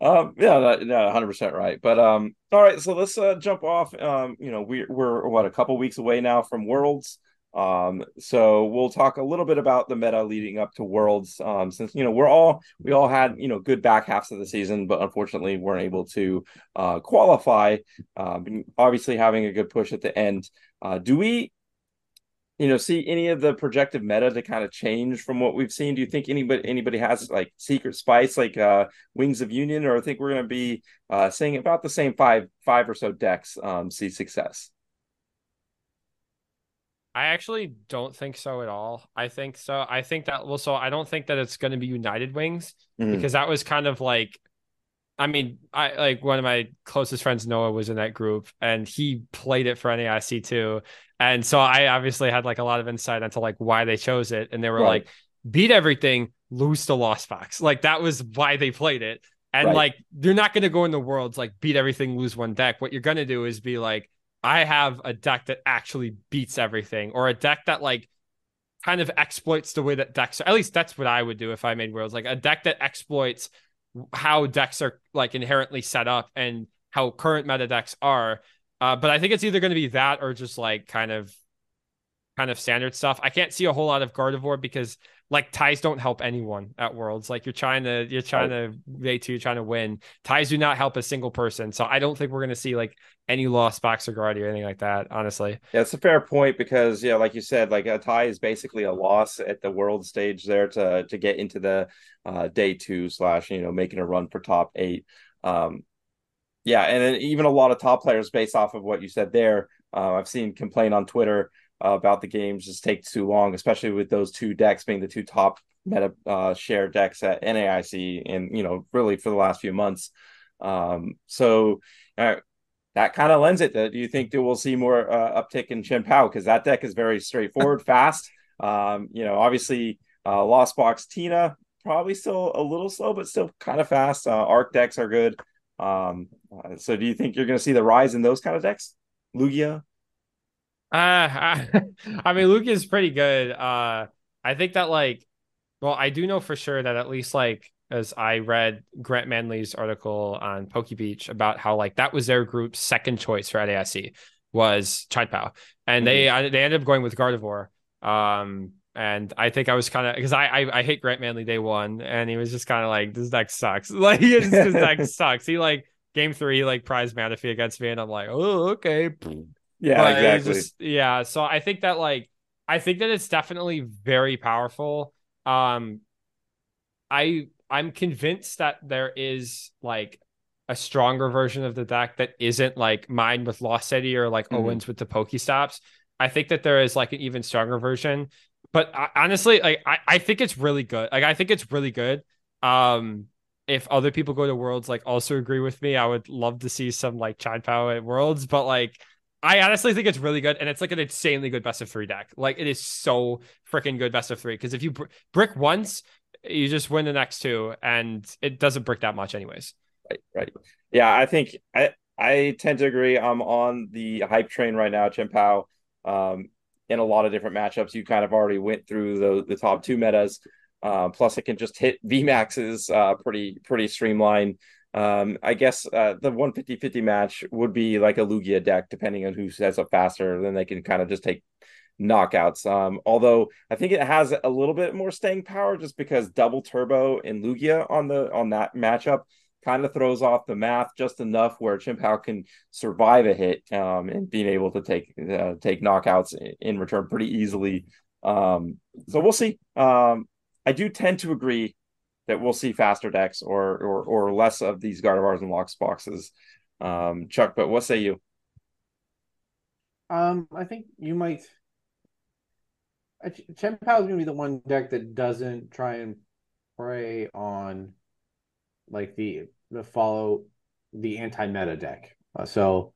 Um, yeah, that, yeah, hundred percent right. But um, all right, so let's uh, jump off. Um, you know, we're we're what a couple weeks away now from Worlds. Um, so we'll talk a little bit about the meta leading up to Worlds. Um, since you know we're all we all had you know good back halves of the season, but unfortunately weren't able to uh, qualify. Um, obviously having a good push at the end. Uh, do we you know see any of the projected meta to kind of change from what we've seen do you think anybody anybody has like secret spice like uh wings of union or i think we're going to be uh seeing about the same five five or so decks um see success I actually don't think so at all. I think so. I think that well, so I don't think that it's going to be United Wings mm-hmm. because that was kind of like, I mean, I like one of my closest friends, Noah, was in that group and he played it for NAIC too, and so I obviously had like a lot of insight into like why they chose it, and they were right. like, beat everything, lose to Lost Box, like that was why they played it, and right. like you're not going to go in the worlds like beat everything, lose one deck. What you're going to do is be like I have a deck that actually beats everything, or a deck that like kind of exploits the way that decks. Are. At least that's what I would do if I made worlds. Like a deck that exploits how decks are like inherently set up and how current meta decks are. Uh, but I think it's either going to be that or just like kind of kind of standard stuff. I can't see a whole lot of Gardevoir because like ties don't help anyone at Worlds. Like you're trying to you're trying to day two, you're trying to win. Ties do not help a single person. So I don't think we're gonna see like any lost box or guard or anything like that, honestly. Yeah, it's a fair point because yeah, like you said, like a tie is basically a loss at the world stage there to to get into the uh, day two slash, you know, making a run for top eight. Um yeah, and even a lot of top players based off of what you said there. Uh, I've seen complain on Twitter about the games just take too long, especially with those two decks being the two top meta uh, share decks at NAIC, and you know, really for the last few months. Um, so uh, that kind of lends it. Do you think that we'll see more uh, uptick in Chien-Pao because that deck is very straightforward, fast. Um, you know, obviously, uh, Lost Box Tina probably still a little slow, but still kind of fast. Uh, Arc decks are good. Um, uh, so do you think you're going to see the rise in those kind of decks? Lugia, uh, I, I mean, Luke is pretty good. Uh, I think that like, well, I do know for sure that at least like as I read Grant Manley's article on PokeBeach about how like that was their group's second choice for NAIC was Chien-Pao, and mm-hmm. they they ended up going with Gardevoir. Um, and I think I was kind of because I, I, I hate Grant Manley day one, and he was just kind of like this deck sucks. Like this deck sucks. He like game three like prize Manaphy against me, and I'm like, oh okay. Yeah, but exactly. Just, yeah, so I think that like I think that it's definitely very powerful. Um I I'm convinced that there is like a stronger version of the deck that isn't like mine with Lost City or like mm-hmm. Owens with the Pokestops. I think that there is like an even stronger version. But I, honestly, like I, I think it's really good. Like I think it's really good. Um if other people go to Worlds like also agree with me, I would love to see some like Chien-Pao at Worlds, but like I honestly think it's really good, and it's like an insanely good best of three deck. Like it is so freaking good best of three because if you br- brick once, you just win the next two, and it doesn't brick that much, anyways. Right, right. Yeah, I think I I tend to agree. I'm on the hype train right now, Chien-Pao. Um, in a lot of different matchups, you kind of already went through the the top two metas. Uh, plus, it can just hit VMAXs uh, pretty pretty streamlined. Um, I guess uh, the 150 50 match would be like a Lugia deck, depending on who sets up faster. Then they can kind of just take knockouts. Um, although I think it has a little bit more staying power just because double turbo and Lugia on the on that matchup kind of throws off the math just enough where Chien-Pao can survive a hit um, and being able to take uh, take knockouts in return pretty easily. Um, so we'll see. Um, I do tend to agree that we'll see faster decks or or or less of these Gardevoirs and Lost Boxes. Um, Chuck, but what say you? Um, I think you might. Chien-Pao is going to be the one deck that doesn't try and prey on like the the follow the anti meta deck. Uh, so,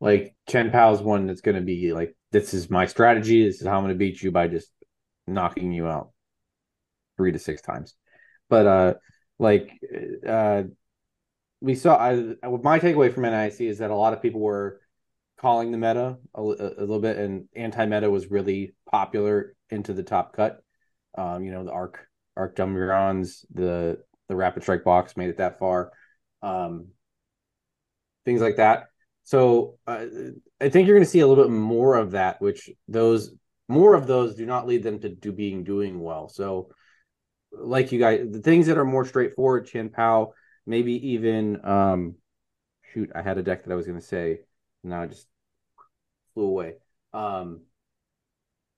like Chien-Pao is one that's going to be like, this is my strategy. This is how I'm going to beat you by just knocking you out three to six times. But uh, like uh, we saw, I my takeaway from NAIC is that a lot of people were calling the meta a, a little bit, and anti meta was really popular into the top cut. Um, you know, the arc arc Jumbreons, the the rapid strike box made it that far. Um, things like that. So uh, I think you're going to see a little bit more of that, which those more of those do not lead them to do being doing well. So like you guys, the things that are more straightforward, Chien-Pao, maybe even um, shoot, I had a deck that I was going to say, now I just flew away. Um,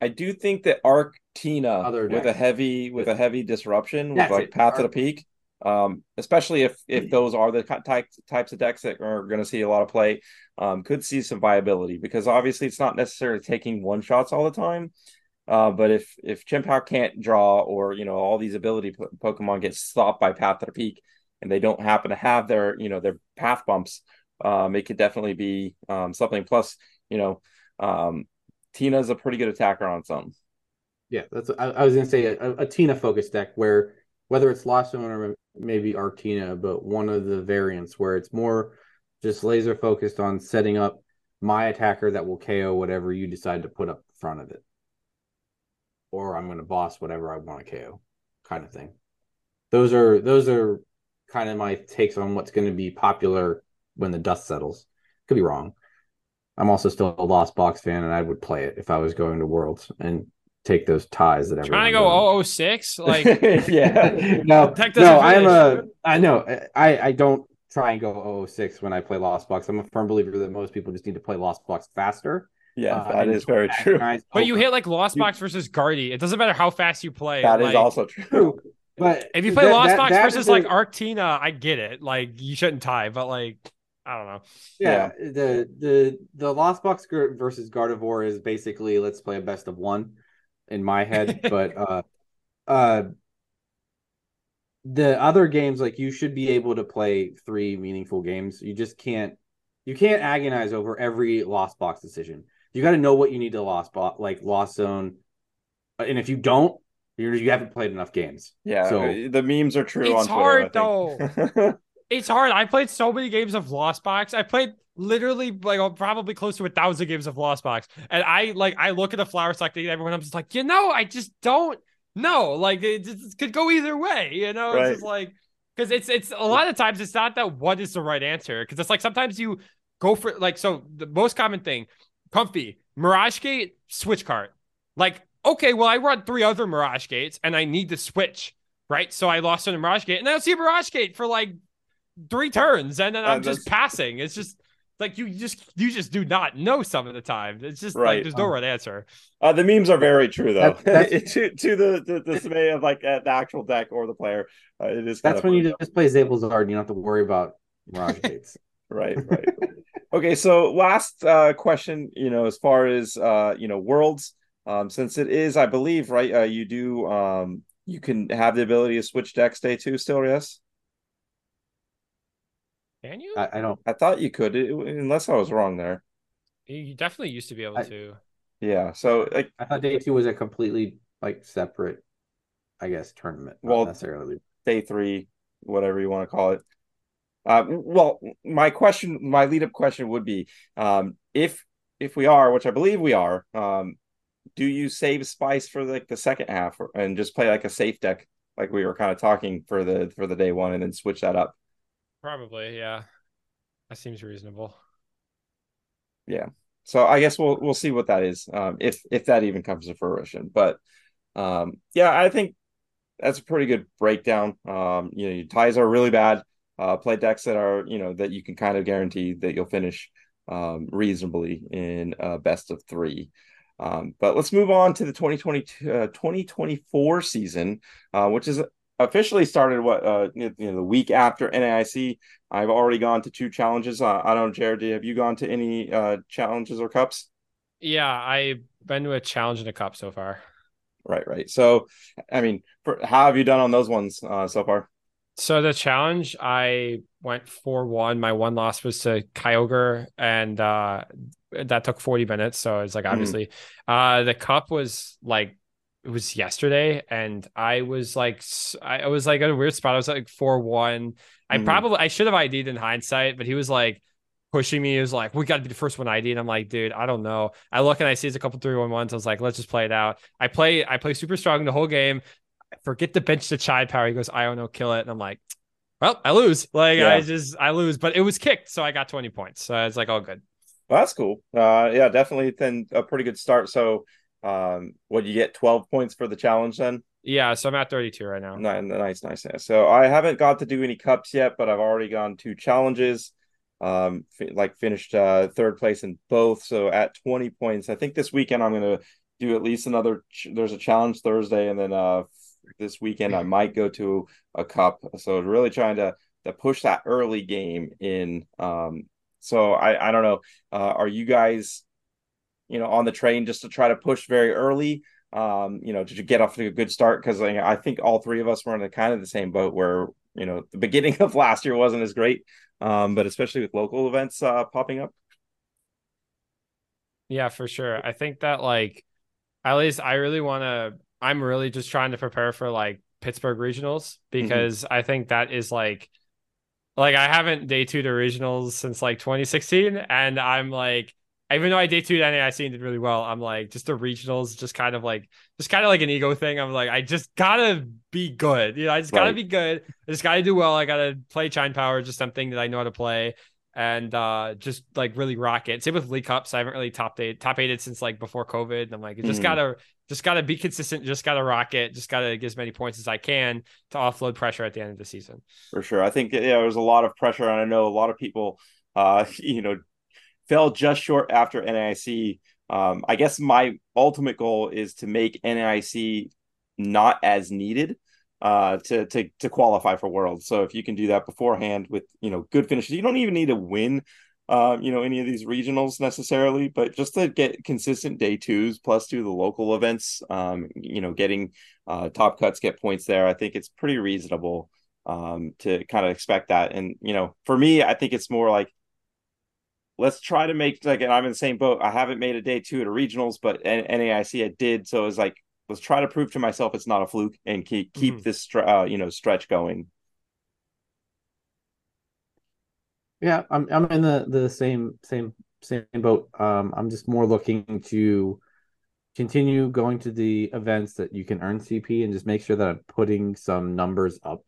I do think that Arc Tina with a heavy with a heavy disruption with like Path Arc, to the Peak. um, especially if if those are the types types of decks that are going to see a lot of play. Um, could see some viability because obviously it's not necessarily taking one shots all the time. Uh, but if if Chien-Pao can't draw or you know all these ability Pokemon get stopped by Path to Peak and they don't happen to have their you know their path bumps, um, it could definitely be um, something. Plus, you know, um, Tina's a pretty good attacker on some. Yeah, that's I, I was gonna say a, a Tina focus deck where whether it's Lost Zone or maybe Arctina, but one of the variants where it's more just laser focused on setting up my attacker that will KO whatever you decide to put up front of it or I'm going to boss whatever I want to KO, kind of thing. Those are those are kind of my takes on what's going to be popular when the dust settles. Could be wrong. I'm also still a Lost Box fan, and I would play it if I was going to Worlds and take those ties that trying to go 006 like yeah no no i'm a i know i i don't try and go 006 when i play lost box i'm a firm believer that most people just need to play lost box faster yeah, uh, that is very true. But you hit like Lost Box versus Gardy. It doesn't matter how fast you play. That like, is also true. But if you play that, Lost that, Box that versus like a... Arctina, I get it. Like you shouldn't tie, but like I don't know. Yeah, yeah. the the the Lost Box versus Gardevoir is basically let's play a best of one in my head, but uh uh the other games like you should be able to play three meaningful games. You just can't you can't agonize over every lost box decision you got to know what you need to lost bot like lost zone, and if you don't, you you haven't played enough games. Yeah, so uh, the memes are true. On Twitter. It's hard though. it's hard. I played so many games of Lost Box. I played literally like oh, probably close to a thousand games of Lost Box, and I like I look at the flower selecting everyone. I'm just like, you know, I just don't know. Like it, just could go either way. You know, right. it's just like because it's it's a lot of times it's not that what is the right answer because it's like sometimes you go for like so the most common thing Comfey, Mirage Gate, switch cart. Like, okay, well, I run three other Mirage Gates and I need to switch, right? So I lost on a Mirage Gate and I don't see a Mirage Gate for like three turns and then I'm uh, just passing. It's just like you just you just do not know some of the time. It's just right. like there's no um, right answer. Uh, the memes are very true though. That's, to to the the, the dismay of like uh, the actual deck or the player. Uh, it is. That's when you just play Zablezard. You don't have to worry about Mirage Gates. right. Right. Okay, so last uh, question, you know, as far as uh, you know, worlds, um, since it is, I believe, right, uh, you do, um, you can have the ability to switch decks day two still, yes? Can you? I, I don't. I thought you could, it, unless I was wrong there. You definitely used to be able I, to. Yeah, so like I thought day two was a completely like separate, I guess, tournament. Well, necessarily day three, whatever you want to call it. Uh, well, my question, my lead up question would be, um, if if we are, which I believe we are, um, do you save spice for like the second half and just play like a safe deck, like we were kind of talking for the for the day one, and then switch that up? Probably, yeah. That seems reasonable. Yeah. So I guess we'll we'll see what that is, um, if if that even comes to fruition. But um, yeah, I think that's a pretty good breakdown. Um, you know, your ties are really bad uh, play decks that are you know that you can kind of guarantee that you'll finish um, reasonably in a best of three. Um, but let's move on to the 2022 uh, 2024 season, uh, which is officially started what uh, you know, the week after NAIC. I've already gone to two challenges. Uh, I don't know, Jared, have you gone to any uh, challenges or cups? Yeah, I've been to a challenge and a cup so far. Right, right. So, I mean, for, how have you done on those ones uh, so far? So the challenge, I went four one. My one loss was to Kyogre, and uh, that took forty minutes. So it's like mm-hmm. obviously, mm-hmm. uh, the cup was like it was yesterday, and I was like, I was like at a weird spot. I was like four one. I mm-hmm. probably I should have ID'd in hindsight, but he was like pushing me. He was like, "We got to be the first one ID," and I'm like, "Dude, I don't know." I look and I see it's a couple three one ones. I was like, "Let's just play it out." I play I play super strong the whole game forget to bench the chide power. He goes, I don't know, kill it. And I'm like, well, I lose. Like yeah. I just I lose, but it was kicked, so I got 20 points. So it's like all good. Well, that's cool. Uh, yeah, definitely then a pretty good start. So, um, what you get 12 points for the challenge then? Yeah, so I'm at 32 right now. Nice, nice, nice. So I haven't got to do any cups yet, but I've already gone two challenges. Um, like finished uh third place in both. So at 20 points, I think this weekend I'm gonna do at least another. Ch- there's a challenge Thursday, and then uh this weekend. I might go to a cup. So really trying to to push that early game in. Um, so I I don't know. Uh, are you guys, you know, on the train just to try to push very early? Um, you know, did you get off to a good start because I think all three of us were in the kind of the same boat where you know the beginning of last year wasn't as great, um, but especially with local events uh, popping up. Yeah, for sure. I think that like at least I really want to I'm really just trying to prepare for like Pittsburgh regionals mm-hmm. because mm-hmm. I think that is like like I haven't day two to regionals since like 2016 and I'm like even though I day two NAIC and did really well, I'm like just the regionals, just kind of like just kind of like an ego thing. I'm like, I just gotta be good. You know, I just gotta right. be good. I just gotta do well. I gotta play Chien-Pao, just something that I know how to play and uh, just like really rock it. Same with League Cups. I haven't really top eight top eighted since like before COVID. And I'm like, just mm. gotta just gotta be consistent, just gotta rock it, just gotta get as many points as I can to offload pressure at the end of the season. For sure. I think yeah, there was a lot of pressure, and I know a lot of people uh, you know, fell just short after NAIC. Um, I guess my ultimate goal is to make NAIC not as needed uh, to to to qualify for Worlds. So if you can do that beforehand with you know good finishes, you don't even need to win. Uh, you know any of these regionals necessarily, but just to get consistent day twos plus do the local events, um, you know, getting uh, top cuts, get points there. I think it's pretty reasonable um, to kind of expect that. And you know, for me, I think it's more like let's try to make like, and I'm in the same boat. I haven't made a day two at a regionals, but NAIC I did. So it was like let's try to prove to myself it's not a fluke and keep keep mm-hmm. this uh, you know stretch going. Yeah, I'm I'm in the the same same same boat. Um, I'm just more looking to continue going to the events that you can earn CP and just make sure that I'm putting some numbers up.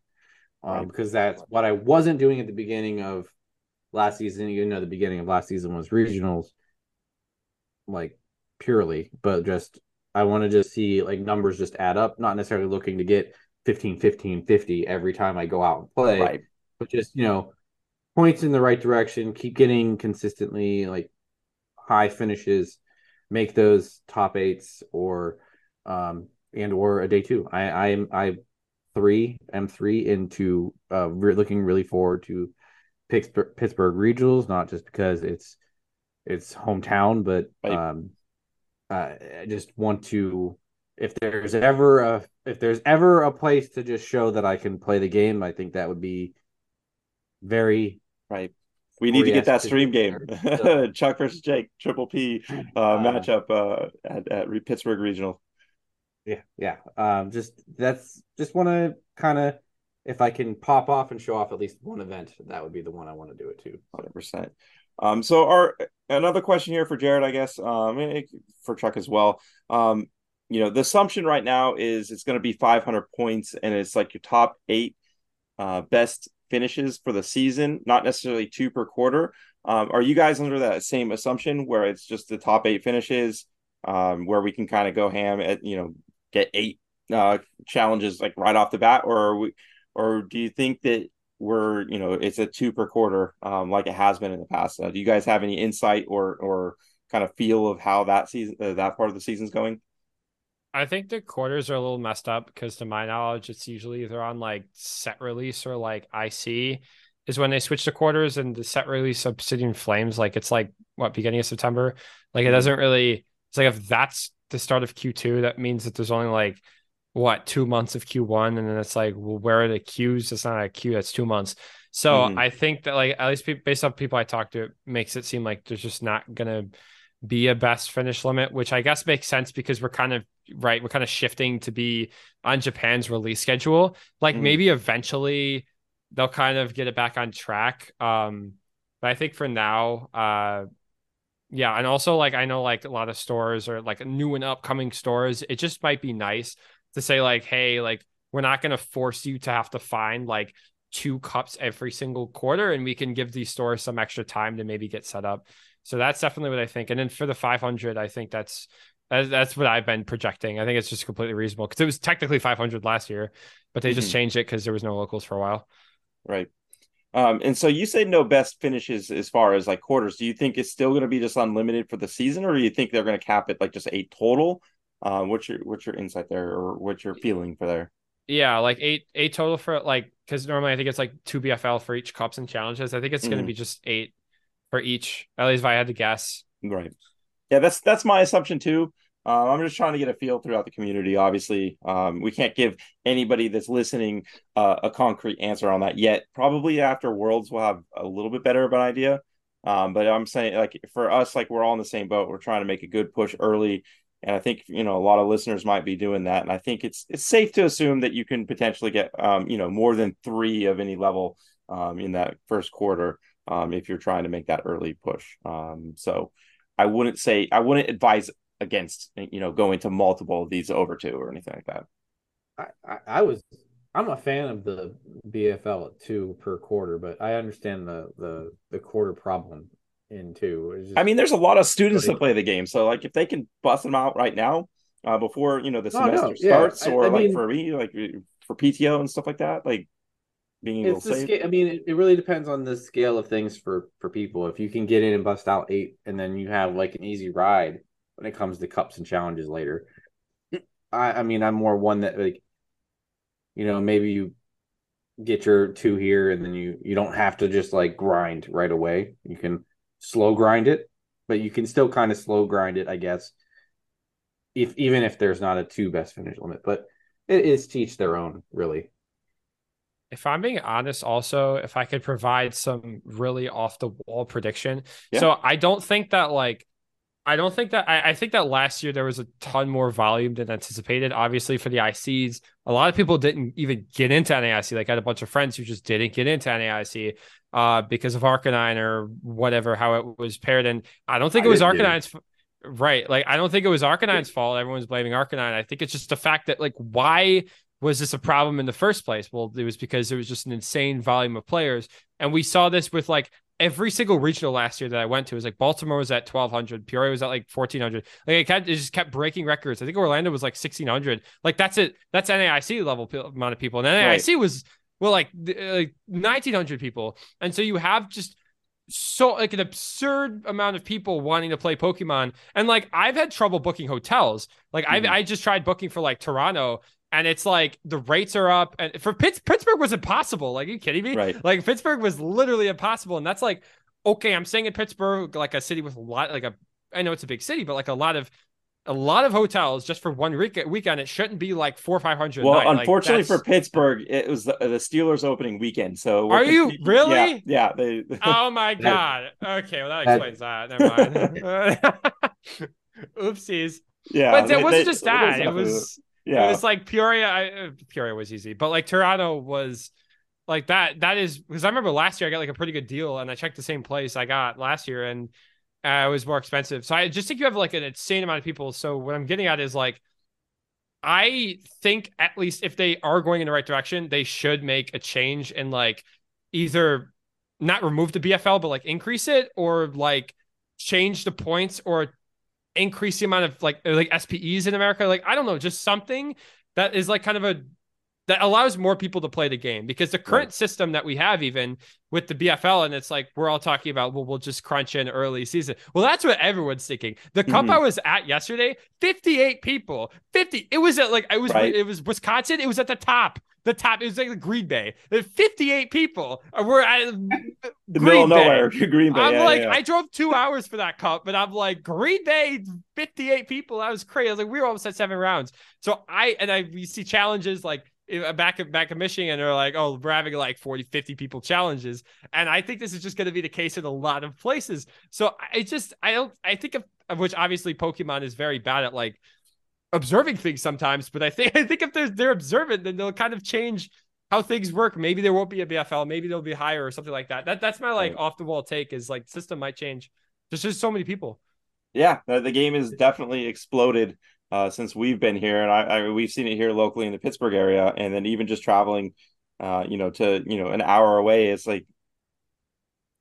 Um, right. because that's what I wasn't doing at the beginning of last season. You know, the beginning of last season was regionals, like purely, but just I want to just see like numbers just add up, not necessarily looking to get 15, 15, 50 every time I go out and play, right. but just, you know, points in the right direction, keep getting consistently like high finishes, make those top eights or, um, and or a day two. I, I am, I three, M three into, uh, re- looking really forward to Pittsburgh, Pittsburgh regionals, not just because it's, it's hometown, but, right. um, uh, I just want to if there's ever a if there's ever a place to just show that I can play the game, I think that would be very right. We need to get that stream game, Chuck versus Jake, Triple P uh, uh, matchup uh, at, at Pittsburgh Regional. Yeah, yeah. Um, just that's just want to kind of if I can pop off and show off at least one event, that would be the one I want to do it to. Hundred percent. Um, so our another question here for Jared, I guess, um, for Chuck as well. Um, you know, the assumption right now is it's going to be 500 points, and it's like your top eight uh, best finishes for the season, not necessarily two per quarter. Um, are you guys under that same assumption where it's just the top eight finishes, um, where we can kind of go ham at you know get eight uh, challenges like right off the bat, or we, or do you think that we're you know it's a two per quarter um, like it has been in the past. Uh, do you guys have any insight or or kind of feel of how that season uh, that part of the season's going? I think the quarters are a little messed up because to my knowledge, it's usually either on like set release or like IC is when they switch to quarters and the set release Obsidian Flames, like it's like what beginning of September. Like it mm-hmm. doesn't really it's like if that's the start of Q2, that means that there's only like what two months of Q1, and then it's like, well, where are the Qs? It's not a Q, that's two months. So mm-hmm. I think that like at least based on people I talked to, it makes it seem like there's just not gonna be a best finish limit, which I guess makes sense because we're kind of right, we're kind of shifting to be on Japan's release schedule. Like mm-hmm. maybe eventually they'll kind of get it back on track. Um, but I think for now, uh, yeah, and also like I know like a lot of stores or like new and upcoming stores, it just might be nice to say like, hey, like we're not going to force you to have to find like two cups every single quarter, and we can give these stores some extra time to maybe get set up. So that's definitely what I think. And then for the 500, I think that's that's what I've been projecting. I think it's just completely reasonable because it was technically 500 last year, but they mm-hmm. just changed it because there was no locals for a while. Right. Um, and so you say no best finishes as far as like quarters. Do you think it's still going to be just unlimited for the season, or do you think they're going to cap it like just eight total? Um, what's your what's your insight there, or what's your feeling for there? Yeah, like eight eight total for like because normally I think it's like two BFL for each cups and challenges. I think it's mm-hmm. going to be just eight for each. At least if I had to guess. Right. Yeah, that's that's my assumption too. Um, I'm just trying to get a feel throughout the community. Obviously, um, we can't give anybody that's listening uh, a concrete answer on that yet. Probably after Worlds, we'll have a little bit better of an idea. Um, but I'm saying, like for us, like we're all in the same boat. We're trying to make a good push early, and I think you know a lot of listeners might be doing that. And I think it's it's safe to assume that you can potentially get um, you know more than three of any level um, in that first quarter um, if you're trying to make that early push. Um, so I wouldn't say I wouldn't advise against you know going to multiple of these over two or anything like that. I, I, was I'm a fan of the BFL at two per quarter, but I understand the the the quarter problem in two. Just, I mean, there's a lot of students that play the game, so like if they can bust them out right now uh, before you know the semester no, starts, yeah. or I, like mean, for me, like for PTO and stuff like that, like being able to save? I mean, it, it really depends on the scale of things for for people. If you can get in and bust out eight, and then you have like an easy ride when it comes to cups and challenges later. I, I mean, I'm more one that like, you know, maybe you get your two here, and then you you don't have to just like grind right away. You can slow grind it, but you can still kind of slow grind it, I guess. If even if there's not a two best finish limit, but it is teach their own, really if I'm being honest, also, if I could provide some really off the wall prediction. Yeah. So I don't think that like I don't think that I, I, think that last year there was a ton more volume than anticipated. Obviously, for the ICs, a lot of people didn't even get into NAIC. Like I had a bunch of friends who just didn't get into NAIC uh, because of RK9 or whatever, how it was paired. And I don't think it was RK9's right. Like I don't think it was RK9's fault. Everyone's blaming RK9. I think it's just the fact that like why was this a problem in the first place? Well, it was because there was just an insane volume of players. And we saw this with like every single regional last year that I went to. Was like Baltimore was at 1200, Peoria was at like 1400. Like it, kept, it just kept breaking records. I think Orlando was like 1600. Like that's it. That's NAIC level amount of people. And NAIC right. was, well, like, like 1900 people. And so you have just so like an absurd amount of people wanting to play Pokemon. And like I've had trouble booking hotels. Like mm-hmm. I I just tried booking for like Toronto and it's like the rates are up and for Pitts, pittsburgh was impossible like are you kidding me right like pittsburgh was literally impossible and that's like okay i'm saying in pittsburgh like a city with a lot like a i know it's a big city but like a lot of a lot of hotels just for one week- weekend. It shouldn't be like four or five hundred. Well, unfortunately like, for Pittsburgh, it was the, the, Steelers opening weekend. So are you really? Yeah, yeah. They, oh my god. Okay, well that explains that. Never mind. Oopsies. Yeah, but it wasn't they, just that. It was yeah. It was like Peoria. I, uh, Peoria was easy, but like Toronto was like that. That is because I remember last year I got like a pretty good deal, and I checked the same place I got last year, and uh, it was more expensive. So I just think you have like an insane amount of people. So what I'm getting at is like, I think at least if they are going in the right direction, they should make a change and like either not remove the BFL, but like increase it or like change the points or increase the amount of like like SPEs in America. Like I don't know, just something that is like kind of a that allows more people to play the game because the current right. system that we have even with the BFL and it's like we're all talking about well we'll just crunch in early season. Well that's what everyone's thinking. The cup mm-hmm. I was at yesterday, 58 people. 50 it was at like I was right. it was Wisconsin, it was at the top the top. It was like the Green Bay. There's 58 people. We're at the Green middle of nowhere, Green Bay. I'm yeah, like, yeah. I drove two hours for that cup, but I'm like, Green Bay, 58 people. That was crazy. I was like, we were almost at seven rounds. So I and I we see challenges like Uh, back at back in Michigan, they're like, oh, we're having like 40, 50 people challenges. And I think this is just going to be the case in a lot of places. So I just I don't I think of, of which obviously Pokemon is very bad at like observing things sometimes, but I think I think if they're they're observant, then they'll kind of change how things work. Maybe there won't be a BFL, maybe they'll be higher or something like that. That that's my like right. off the wall take is like system might change. There's just so many people. Yeah, the game has definitely exploded uh, since we've been here, and I, I, we've seen it here locally in the Pittsburgh area, and then even just traveling, uh, you know, to you know an hour away, it's like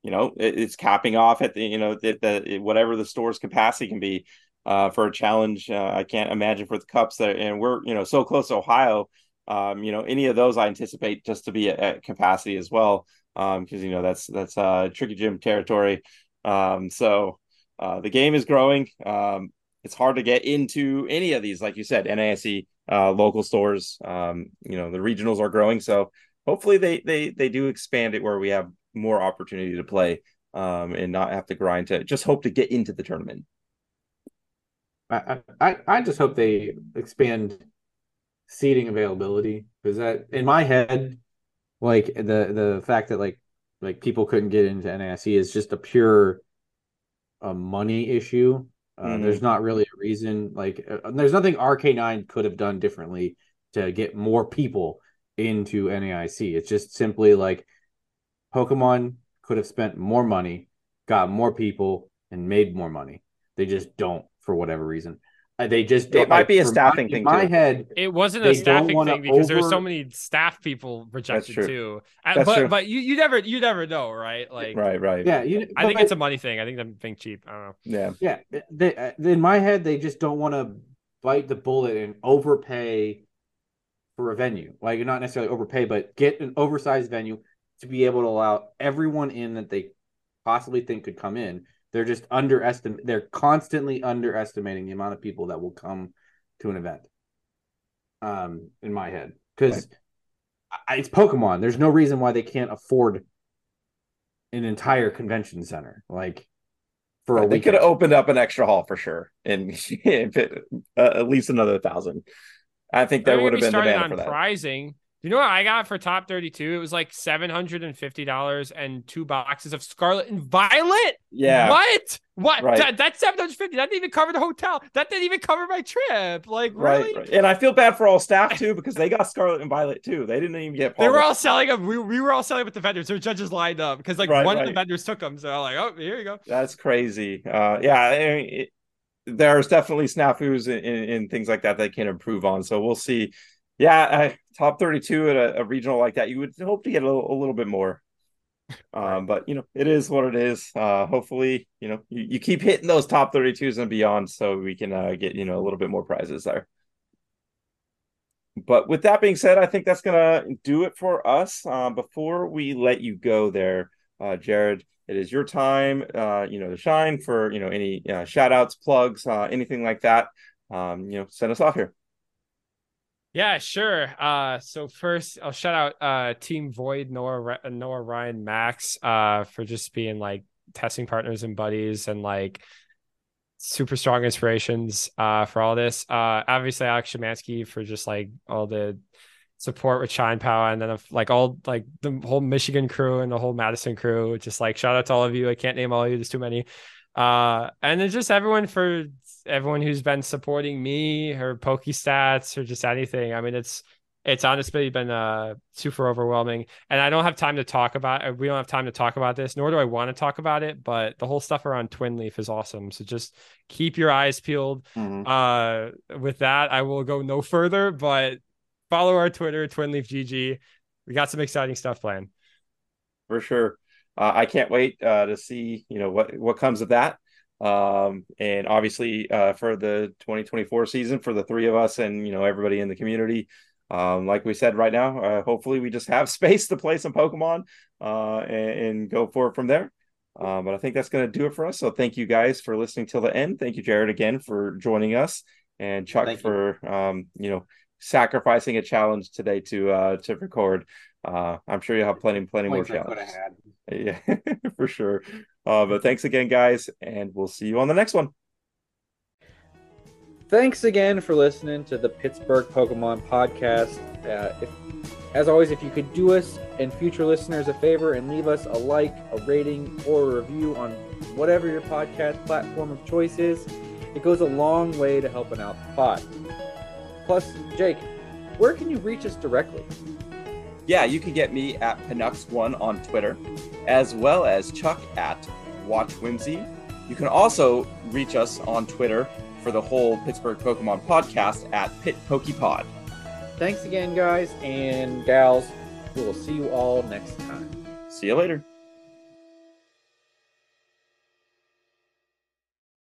you know it, it's capping off at the you know the, the whatever the store's capacity can be uh, for a challenge. Uh, I can't imagine for the Cups that, and we're you know so close to Ohio. Um, you know, any of those I anticipate just to be at, at capacity as well, because um, you know that's that's uh, tricky gym territory. Um, so uh, the game is growing. Um, it's hard to get into any of these, like you said, NAIC, uh, local stores. Um, you know, the regionals are growing, so hopefully they they they do expand it where we have more opportunity to play um, and not have to grind to just hope to get into the tournament. I I, I just hope they expand seating availability because that in my head, like the the fact that like like people couldn't get into NAIC is just a pure a money issue. Uh, mm-hmm. There's not really a reason. Like, uh, there's nothing RK9 could have done differently to get more people into NAIC. It's just simply like Pokemon could have spent more money, got more people, and made more money. They just don't for whatever reason. Uh, they just it might be a staffing my, thing. In my too. head, it wasn't a staffing thing because over... there's so many staff people rejected too. Uh, but true. but you, you never you never know, right? Like right right. Yeah, you, I think it's a money thing. I think they're being cheap. I don't know. Yeah yeah. They, uh, in my head, they just don't want to bite the bullet and overpay for a venue. Like not necessarily overpay, but get an oversized venue to be able to allow everyone in that they possibly think could come in they're just underestimate. They're constantly underestimating the amount of people that will come to an event. Um, in my head, because right. it's Pokemon. There's no reason why they can't afford an entire convention center. Like for right, a they could have opened up an extra hall for sure, and uh, at least another thousand. I think there would have been demand for that. Pricing you know what I got for top 32? It was like $750 and two boxes of Scarlet and Violet. Yeah. What? What? Right. That, that's 750 That didn't even cover the hotel. That didn't even cover my trip. Like, really? Right, And I feel bad for all staff too because they got Scarlet and Violet too. They didn't even get. They were all selling them. We, we were all selling with the vendors. Their judges lined up because like right, one of the vendors took them. So I'm like, oh, here you go. That's crazy. Uh, yeah. I mean, it, there's definitely snafus and things like that that can improve on. So we'll see yeah, top 32 at a, a, regional like that, you would hope to get a little, a little bit more. Um, but you know, it is what it is. Uh, hopefully, you know, you, you keep hitting those top 32s and beyond so we can uh, get, you know, a little bit more prizes there. But with that being said, I think that's gonna do it for us. Uh, before we let you go there, uh, Jared, it is your time, uh, you know, to shine for, you know, any uh, shout outs, plugs, uh, anything like that. Um, you know, send us off here. Yeah, sure. Uh, so first, I'll shout out uh, Team Void, Noah, Noah, Ryan, Max, uh, for just being like testing partners and buddies and like super strong inspirations uh, for all this. Uh, obviously, Alex Shemansky for just like all the support with Shine Power, and then like all like the whole Michigan crew and the whole Madison crew. Just like shout out to all of you. I can't name all of you. There's too many. Uh, and then just everyone for everyone who's been supporting me or Pokestats or just anything. I mean, it's it's honestly been uh super overwhelming. And i don't have time to talk about uh, we don't have time to talk about this nor do i want to talk about it but the whole stuff around Twinleaf is awesome. So just keep your eyes peeled. Mm-hmm. uh with that i will go no further but follow our twitter Twinleaf gg we got some exciting stuff planned. For sure. Uh, i can't wait uh to see you know what what comes of that um, and obviously uh, for the 2024 season for the three of us and you know everybody in the community um, like we said right now uh, hopefully we just have space to play some pokemon uh, and, and, go forward from there. Um, but i think that's going to do it for us. So thank you guys for listening till the end. Thank you jared again for joining us. And chuck thank for you. Um, you know sacrificing a challenge today to uh to record. Uh i'm sure you'll have plenty plenty more challenges. yeah for sure uh, but thanks again, guys, and we'll see you on the next one. Thanks again for listening to the Pittsburgh Pokemon podcast. Uh, if, as always, if you could do us and future listeners a favor and leave us a like, a rating, or a review on whatever your podcast platform of choice is, it goes a long way to helping out the pod. Plus, Jake, where can you reach us directly? Yeah, you can get me at Panux1 on Twitter, as well as Chuck at Watch Whimsy. You can also reach us on Twitter for the whole Pittsburgh Pokemon podcast at Pit Pokepod. Thanks again, guys and gals. We will see you all next time. See you later.